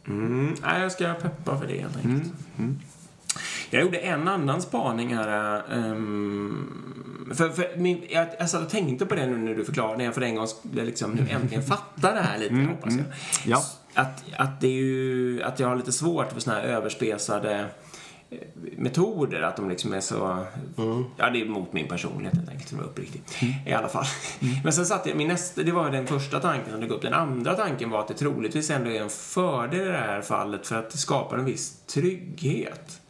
Speaker 2: Mm. Nej, jag ska peppa för det helt enkelt. Jag gjorde en annan spaning här. ehm, För, för min, jag, jag satt och tänkte på det nu när du förklarade, när jag för en gång liksom nu äntligen fatta det här lite, hoppas jag.
Speaker 3: Ja.
Speaker 2: Att, att det är ju, att jag har lite svårt för såna här överspesade eh, metoder, att de liksom är så... Ja, det är mot min personlighet helt enkelt, som är uppriktig. I alla fall. Men sen satt jag, min nästa, det var den första tanken som dök upp. Den andra tanken var att det troligtvis ändå är en fördel i det här fallet för att det skapar en viss trygghet.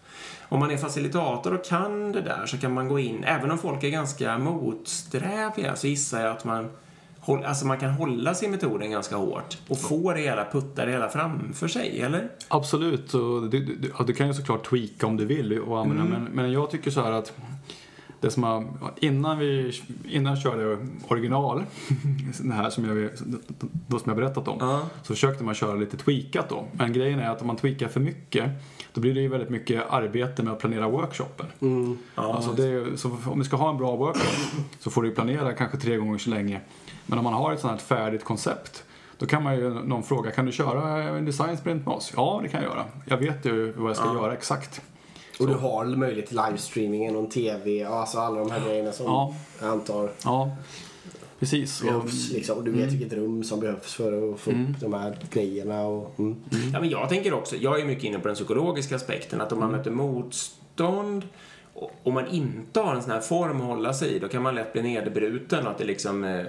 Speaker 2: Om man är facilitator och kan det där så kan man gå in, även om folk är ganska motsträviga så gissar jag att man Alltså man kan hålla sig i metoden ganska hårt och få det hela, putta det hela framför sig, eller?
Speaker 3: Absolut, och du, du, du kan ju såklart tweaka om du vill och använda, men, men jag tycker så här att det som har, innan, vi, innan jag körde original, (laughs) det här som jag, då som jag berättat om,
Speaker 2: Ja.
Speaker 3: så försökte man köra lite tweakat då. Men grejen är att om man tweakar för mycket, då blir det ju väldigt mycket arbete med att planera workshopen. Alltså det är, så om du ska ha en bra workshop så får du ju planera kanske tre gånger så länge. Men om man har ett sånt här färdigt koncept då kan man ju, någon fråga, kan du köra en design sprint med oss? Ja, det kan jag göra. Jag vet ju vad jag ska göra exakt.
Speaker 1: Och du har möjlighet till livestreaming, och TV, alltså alla de här grejerna som
Speaker 3: Ja.
Speaker 1: jag antar
Speaker 3: Ja, precis. Och,
Speaker 1: behövs. Liksom. Och du vet vilket rum som behövs för att få upp de här grejerna. Och, mm.
Speaker 2: Ja, men jag tänker också, jag är mycket inne på den psykologiska aspekten, att om man möter motstånd och om man inte har en sån här form att hålla sig i, då kan man lätt bli nedbruten och att det liksom, eh,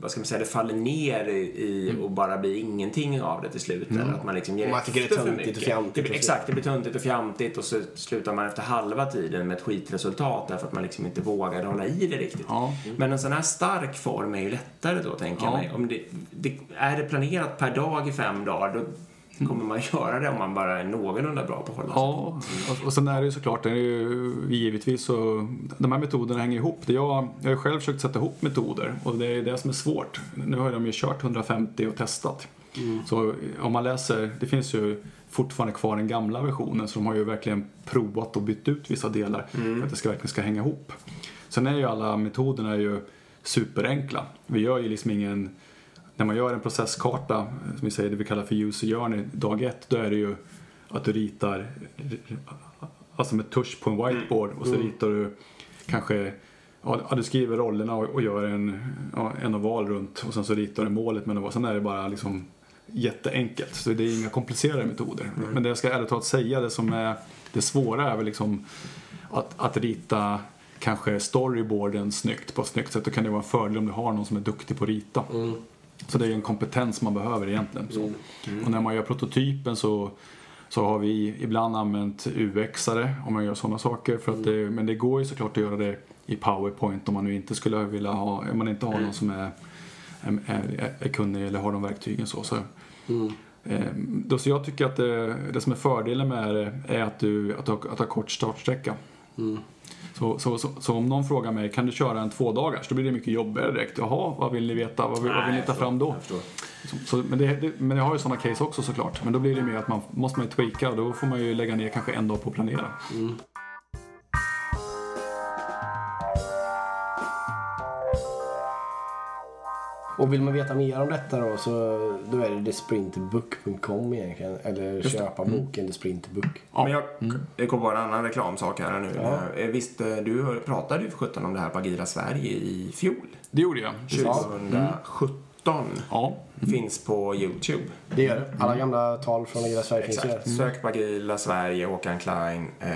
Speaker 2: vad ska man säga, det faller ner i, i och bara blir ingenting av det till slut. Eller att man liksom ger
Speaker 1: man tycker det är
Speaker 2: för
Speaker 1: töntigt och fjantigt
Speaker 2: exakt, det blir töntigt och fjantigt och så slutar man efter halva tiden med ett skitresultat därför att man liksom inte vågar hålla i det riktigt.
Speaker 3: Ja.
Speaker 2: Men en sån här stark form är ju lättare då, tänker jag
Speaker 3: Ja.
Speaker 2: mig. Om det, det, är det planerat per dag i fem dagar, då kommer man göra det om man bara är någorlunda bra på att hålla sig.
Speaker 3: Ja, och, och sen är det ju såklart, det är ju, givetvis så, de här metoderna hänger ihop. Det jag, jag har själv försökt sätta ihop metoder och det är det som är svårt. Nu har de ju kört 150 och testat. Så om man läser, det finns ju fortfarande kvar den gamla versionen så de har ju verkligen provat och bytt ut vissa delar för att det ska, verkligen ska hänga ihop. Sen är ju alla metoderna ju superenkla. Vi gör ju liksom ingen när man gör en processkarta, som vi säger det vi kallar för user journey, dag ett, då är det ju att du ritar alltså med tusch på en whiteboard och så ritar du kanske Ja, du skriver rollerna och, gör en, ja, en oval runt och sen så ritar du målet med en oval. Sen är det bara liksom jätteenkelt. Så det är inga komplicerade metoder. Men det jag ska ärligt talat säga, det som är det svåra är väl liksom att, att rita kanske storyboarden snyggt på ett snyggt sätt. Då kan det vara en fördel om du har någon som är duktig på att rita. Så det är en kompetens man behöver egentligen. Så. Och när man gör prototypen så, så har vi ibland använt UX-are om man gör sådana saker. För att det, men det går ju såklart att göra det i PowerPoint om man nu inte skulle vilja ha, om man inte har någon som är, är, är, är kunnig eller har de verktygen så. så Eh, Då, så jag tycker att det, det som är fördelen med det är att du, att du, har- att du har kort startsträcka. Så, så, så, så om någon frågar mig, kan du köra en tvådagars? Då blir det mycket jobbigare direkt. Jaha, vad vill ni veta? Vad vill, vad vill ni ta fram då? Så, men, det, det, men jag har ju sådana case också såklart. Men då blir det mer att man måste man ju tweaka och då får man ju lägga ner kanske en dag på att planera.
Speaker 1: Och vill man veta mer om detta då så då är det thesprintbook.com egentligen. Eller köpa boken The Sprint Book.
Speaker 2: Men jag, det kom bara en annan reklamsak här nu. Eh, Visst, eh, du pratade ju för sjutton om det här på Agira Sverige i fjol.
Speaker 3: Det gjorde jag.
Speaker 2: 2017.
Speaker 3: Ja.
Speaker 2: Finns på YouTube.
Speaker 1: Det gör det. Alla gamla tal från Agila Sverige finns ju där.
Speaker 2: Exakt. Sök på Agila Sverige, Håkan Klein, eh,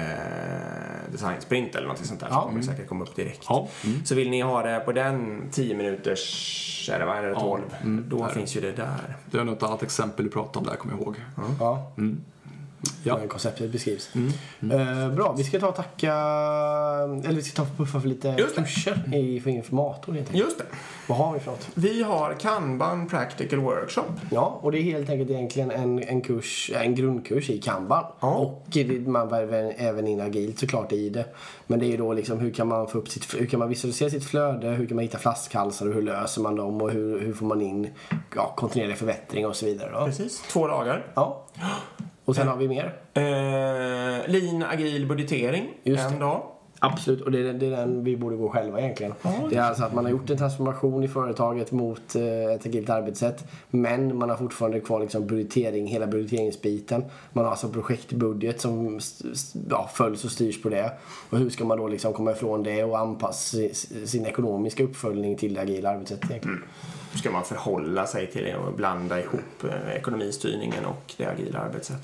Speaker 2: Design Sprint eller något sånt där.
Speaker 1: Ja.
Speaker 2: Så kommer det säkert komma upp direkt.
Speaker 3: Ja.
Speaker 2: Så vill ni ha det på den 10 minuters, är det va? Eller 12? Då finns ju det där.
Speaker 3: Det är något annat exempel du pratade om där, kommer jag ihåg.
Speaker 1: Ja.
Speaker 3: Ja.
Speaker 1: Konceptet beskrivs. Eh, bra, vi ska ta och tacka, eller vi ska ta och puffa för lite
Speaker 2: Just det.
Speaker 1: kurser i, för informator helt enkelt.
Speaker 2: Just det.
Speaker 1: Vad har vi för något?
Speaker 2: Vi har Kanban Practical Workshop.
Speaker 1: Ja, och det är helt enkelt egentligen en, en kurs, en grundkurs i Kanban.
Speaker 2: Ja.
Speaker 1: Och det- man väver även in agilt såklart i det. Men det är ju då liksom hur kan man få upp sitt, hur kan man visualisera sitt flöde, hur kan man hitta flaskhalsar och hur löser man dem och hur, hur får man in ja, kontinuerlig förbättring och så vidare. Då.
Speaker 2: Precis. Två dagar.
Speaker 1: Ja. Och sen har vi mer.
Speaker 2: Eh, lean agil budgetering,
Speaker 1: Just
Speaker 2: en
Speaker 1: det.
Speaker 2: dag.
Speaker 1: Absolut, och det är, det är den vi borde gå själva egentligen. det är alltså att man har gjort en transformation i företaget mot eh, ett agilt arbetssätt. Men man har fortfarande kvar liksom budgetering, hela budgeteringsbiten. Man har alltså projektbudget som ja, följs och styrs på det. Och hur ska man då liksom komma ifrån det och anpassa si- sin ekonomiska uppföljning till det agila arbetssättet egentligen.
Speaker 2: Hur ska man förhålla sig till det och blanda ihop eh, ekonomistyrningen och det agila arbetssättet?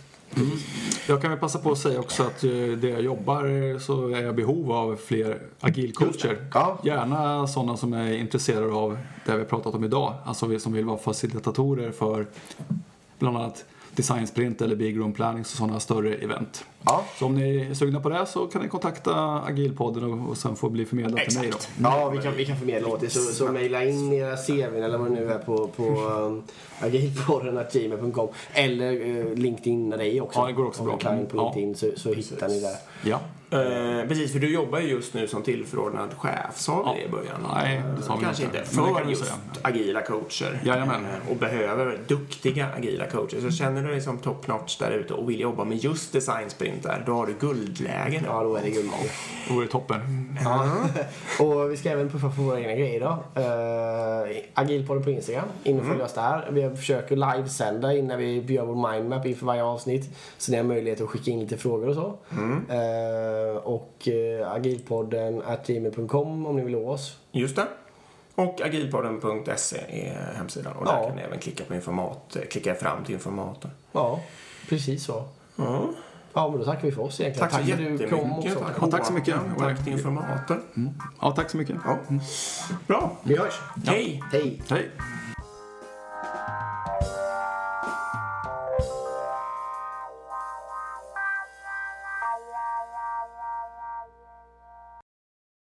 Speaker 3: Jag kan väl passa på att säga också att eh, där jag jobbar eh, så är jag behov av fler agilcoacher.
Speaker 1: Ja.
Speaker 3: Gärna sådana som är intresserade av det vi har pratat om idag. Alltså vi som vill vara facilitatorer för bland annat design sprint eller big room planning och sådana större event.
Speaker 1: Ja.
Speaker 3: Så om ni är sugna på det så kan ni kontakta Agilpodden och, och sen få bli förmedlad till mig då.
Speaker 1: Ja, vi kan, vi kan förmedla åt er. Så, så mejla in era CVn eller vad det nu är på, på um, agilpodden.gmail.com eller uh, LinkedIn dig också.
Speaker 3: Ja, det går också
Speaker 1: Om
Speaker 3: bra.
Speaker 1: ni kan på
Speaker 3: Ja.
Speaker 1: LinkedIn så, så hittar ni det.
Speaker 3: Ja.
Speaker 2: Eh, precis, för du jobbar ju just nu som tillförordnad chef, sa vi
Speaker 3: Ja.
Speaker 2: det i början?
Speaker 3: Nej, det sa vi
Speaker 2: Kanske
Speaker 3: inte.
Speaker 2: inte.
Speaker 3: Det
Speaker 2: För
Speaker 3: kan
Speaker 2: just
Speaker 3: säga.
Speaker 2: agila coacher.
Speaker 3: Jajamän.
Speaker 2: Eh, och behöver duktiga agila coacher. Så känner du dig som top notch där ute och vill jobba med just designsprintar, då har du guldläge nu.
Speaker 1: Ja, då är det guld.
Speaker 3: Det vore toppen. (laughs)
Speaker 1: Och vi ska även puffa för våra egna grejer då. Uh, Agilpodden på Instagram. In och följ oss där. Vi försöker livesända innan vi gör vår mindmap inför varje avsnitt. Så ni har möjlighet att skicka in lite frågor och så. Eh, och uh, agilpodden at gmail.com om ni vill nå oss.
Speaker 2: Just det. Och agilpodden.se är hemsidan. Och där
Speaker 1: Ja.
Speaker 2: kan ni även klicka på informat, eh, klicka fram till informatorn.
Speaker 1: Ja, precis så.
Speaker 2: Ja.
Speaker 1: Ja, men då tackar vi för oss egentligen.
Speaker 2: Tack så
Speaker 1: att du kom
Speaker 2: jättemycket.
Speaker 1: också.
Speaker 3: Ja, tack så mycket.
Speaker 2: Håkan. Tack till informatorn.
Speaker 3: Ja, tack så mycket.
Speaker 2: Ja. Bra.
Speaker 1: Vi hörs.
Speaker 2: Hej!
Speaker 1: Hej.
Speaker 3: Hej.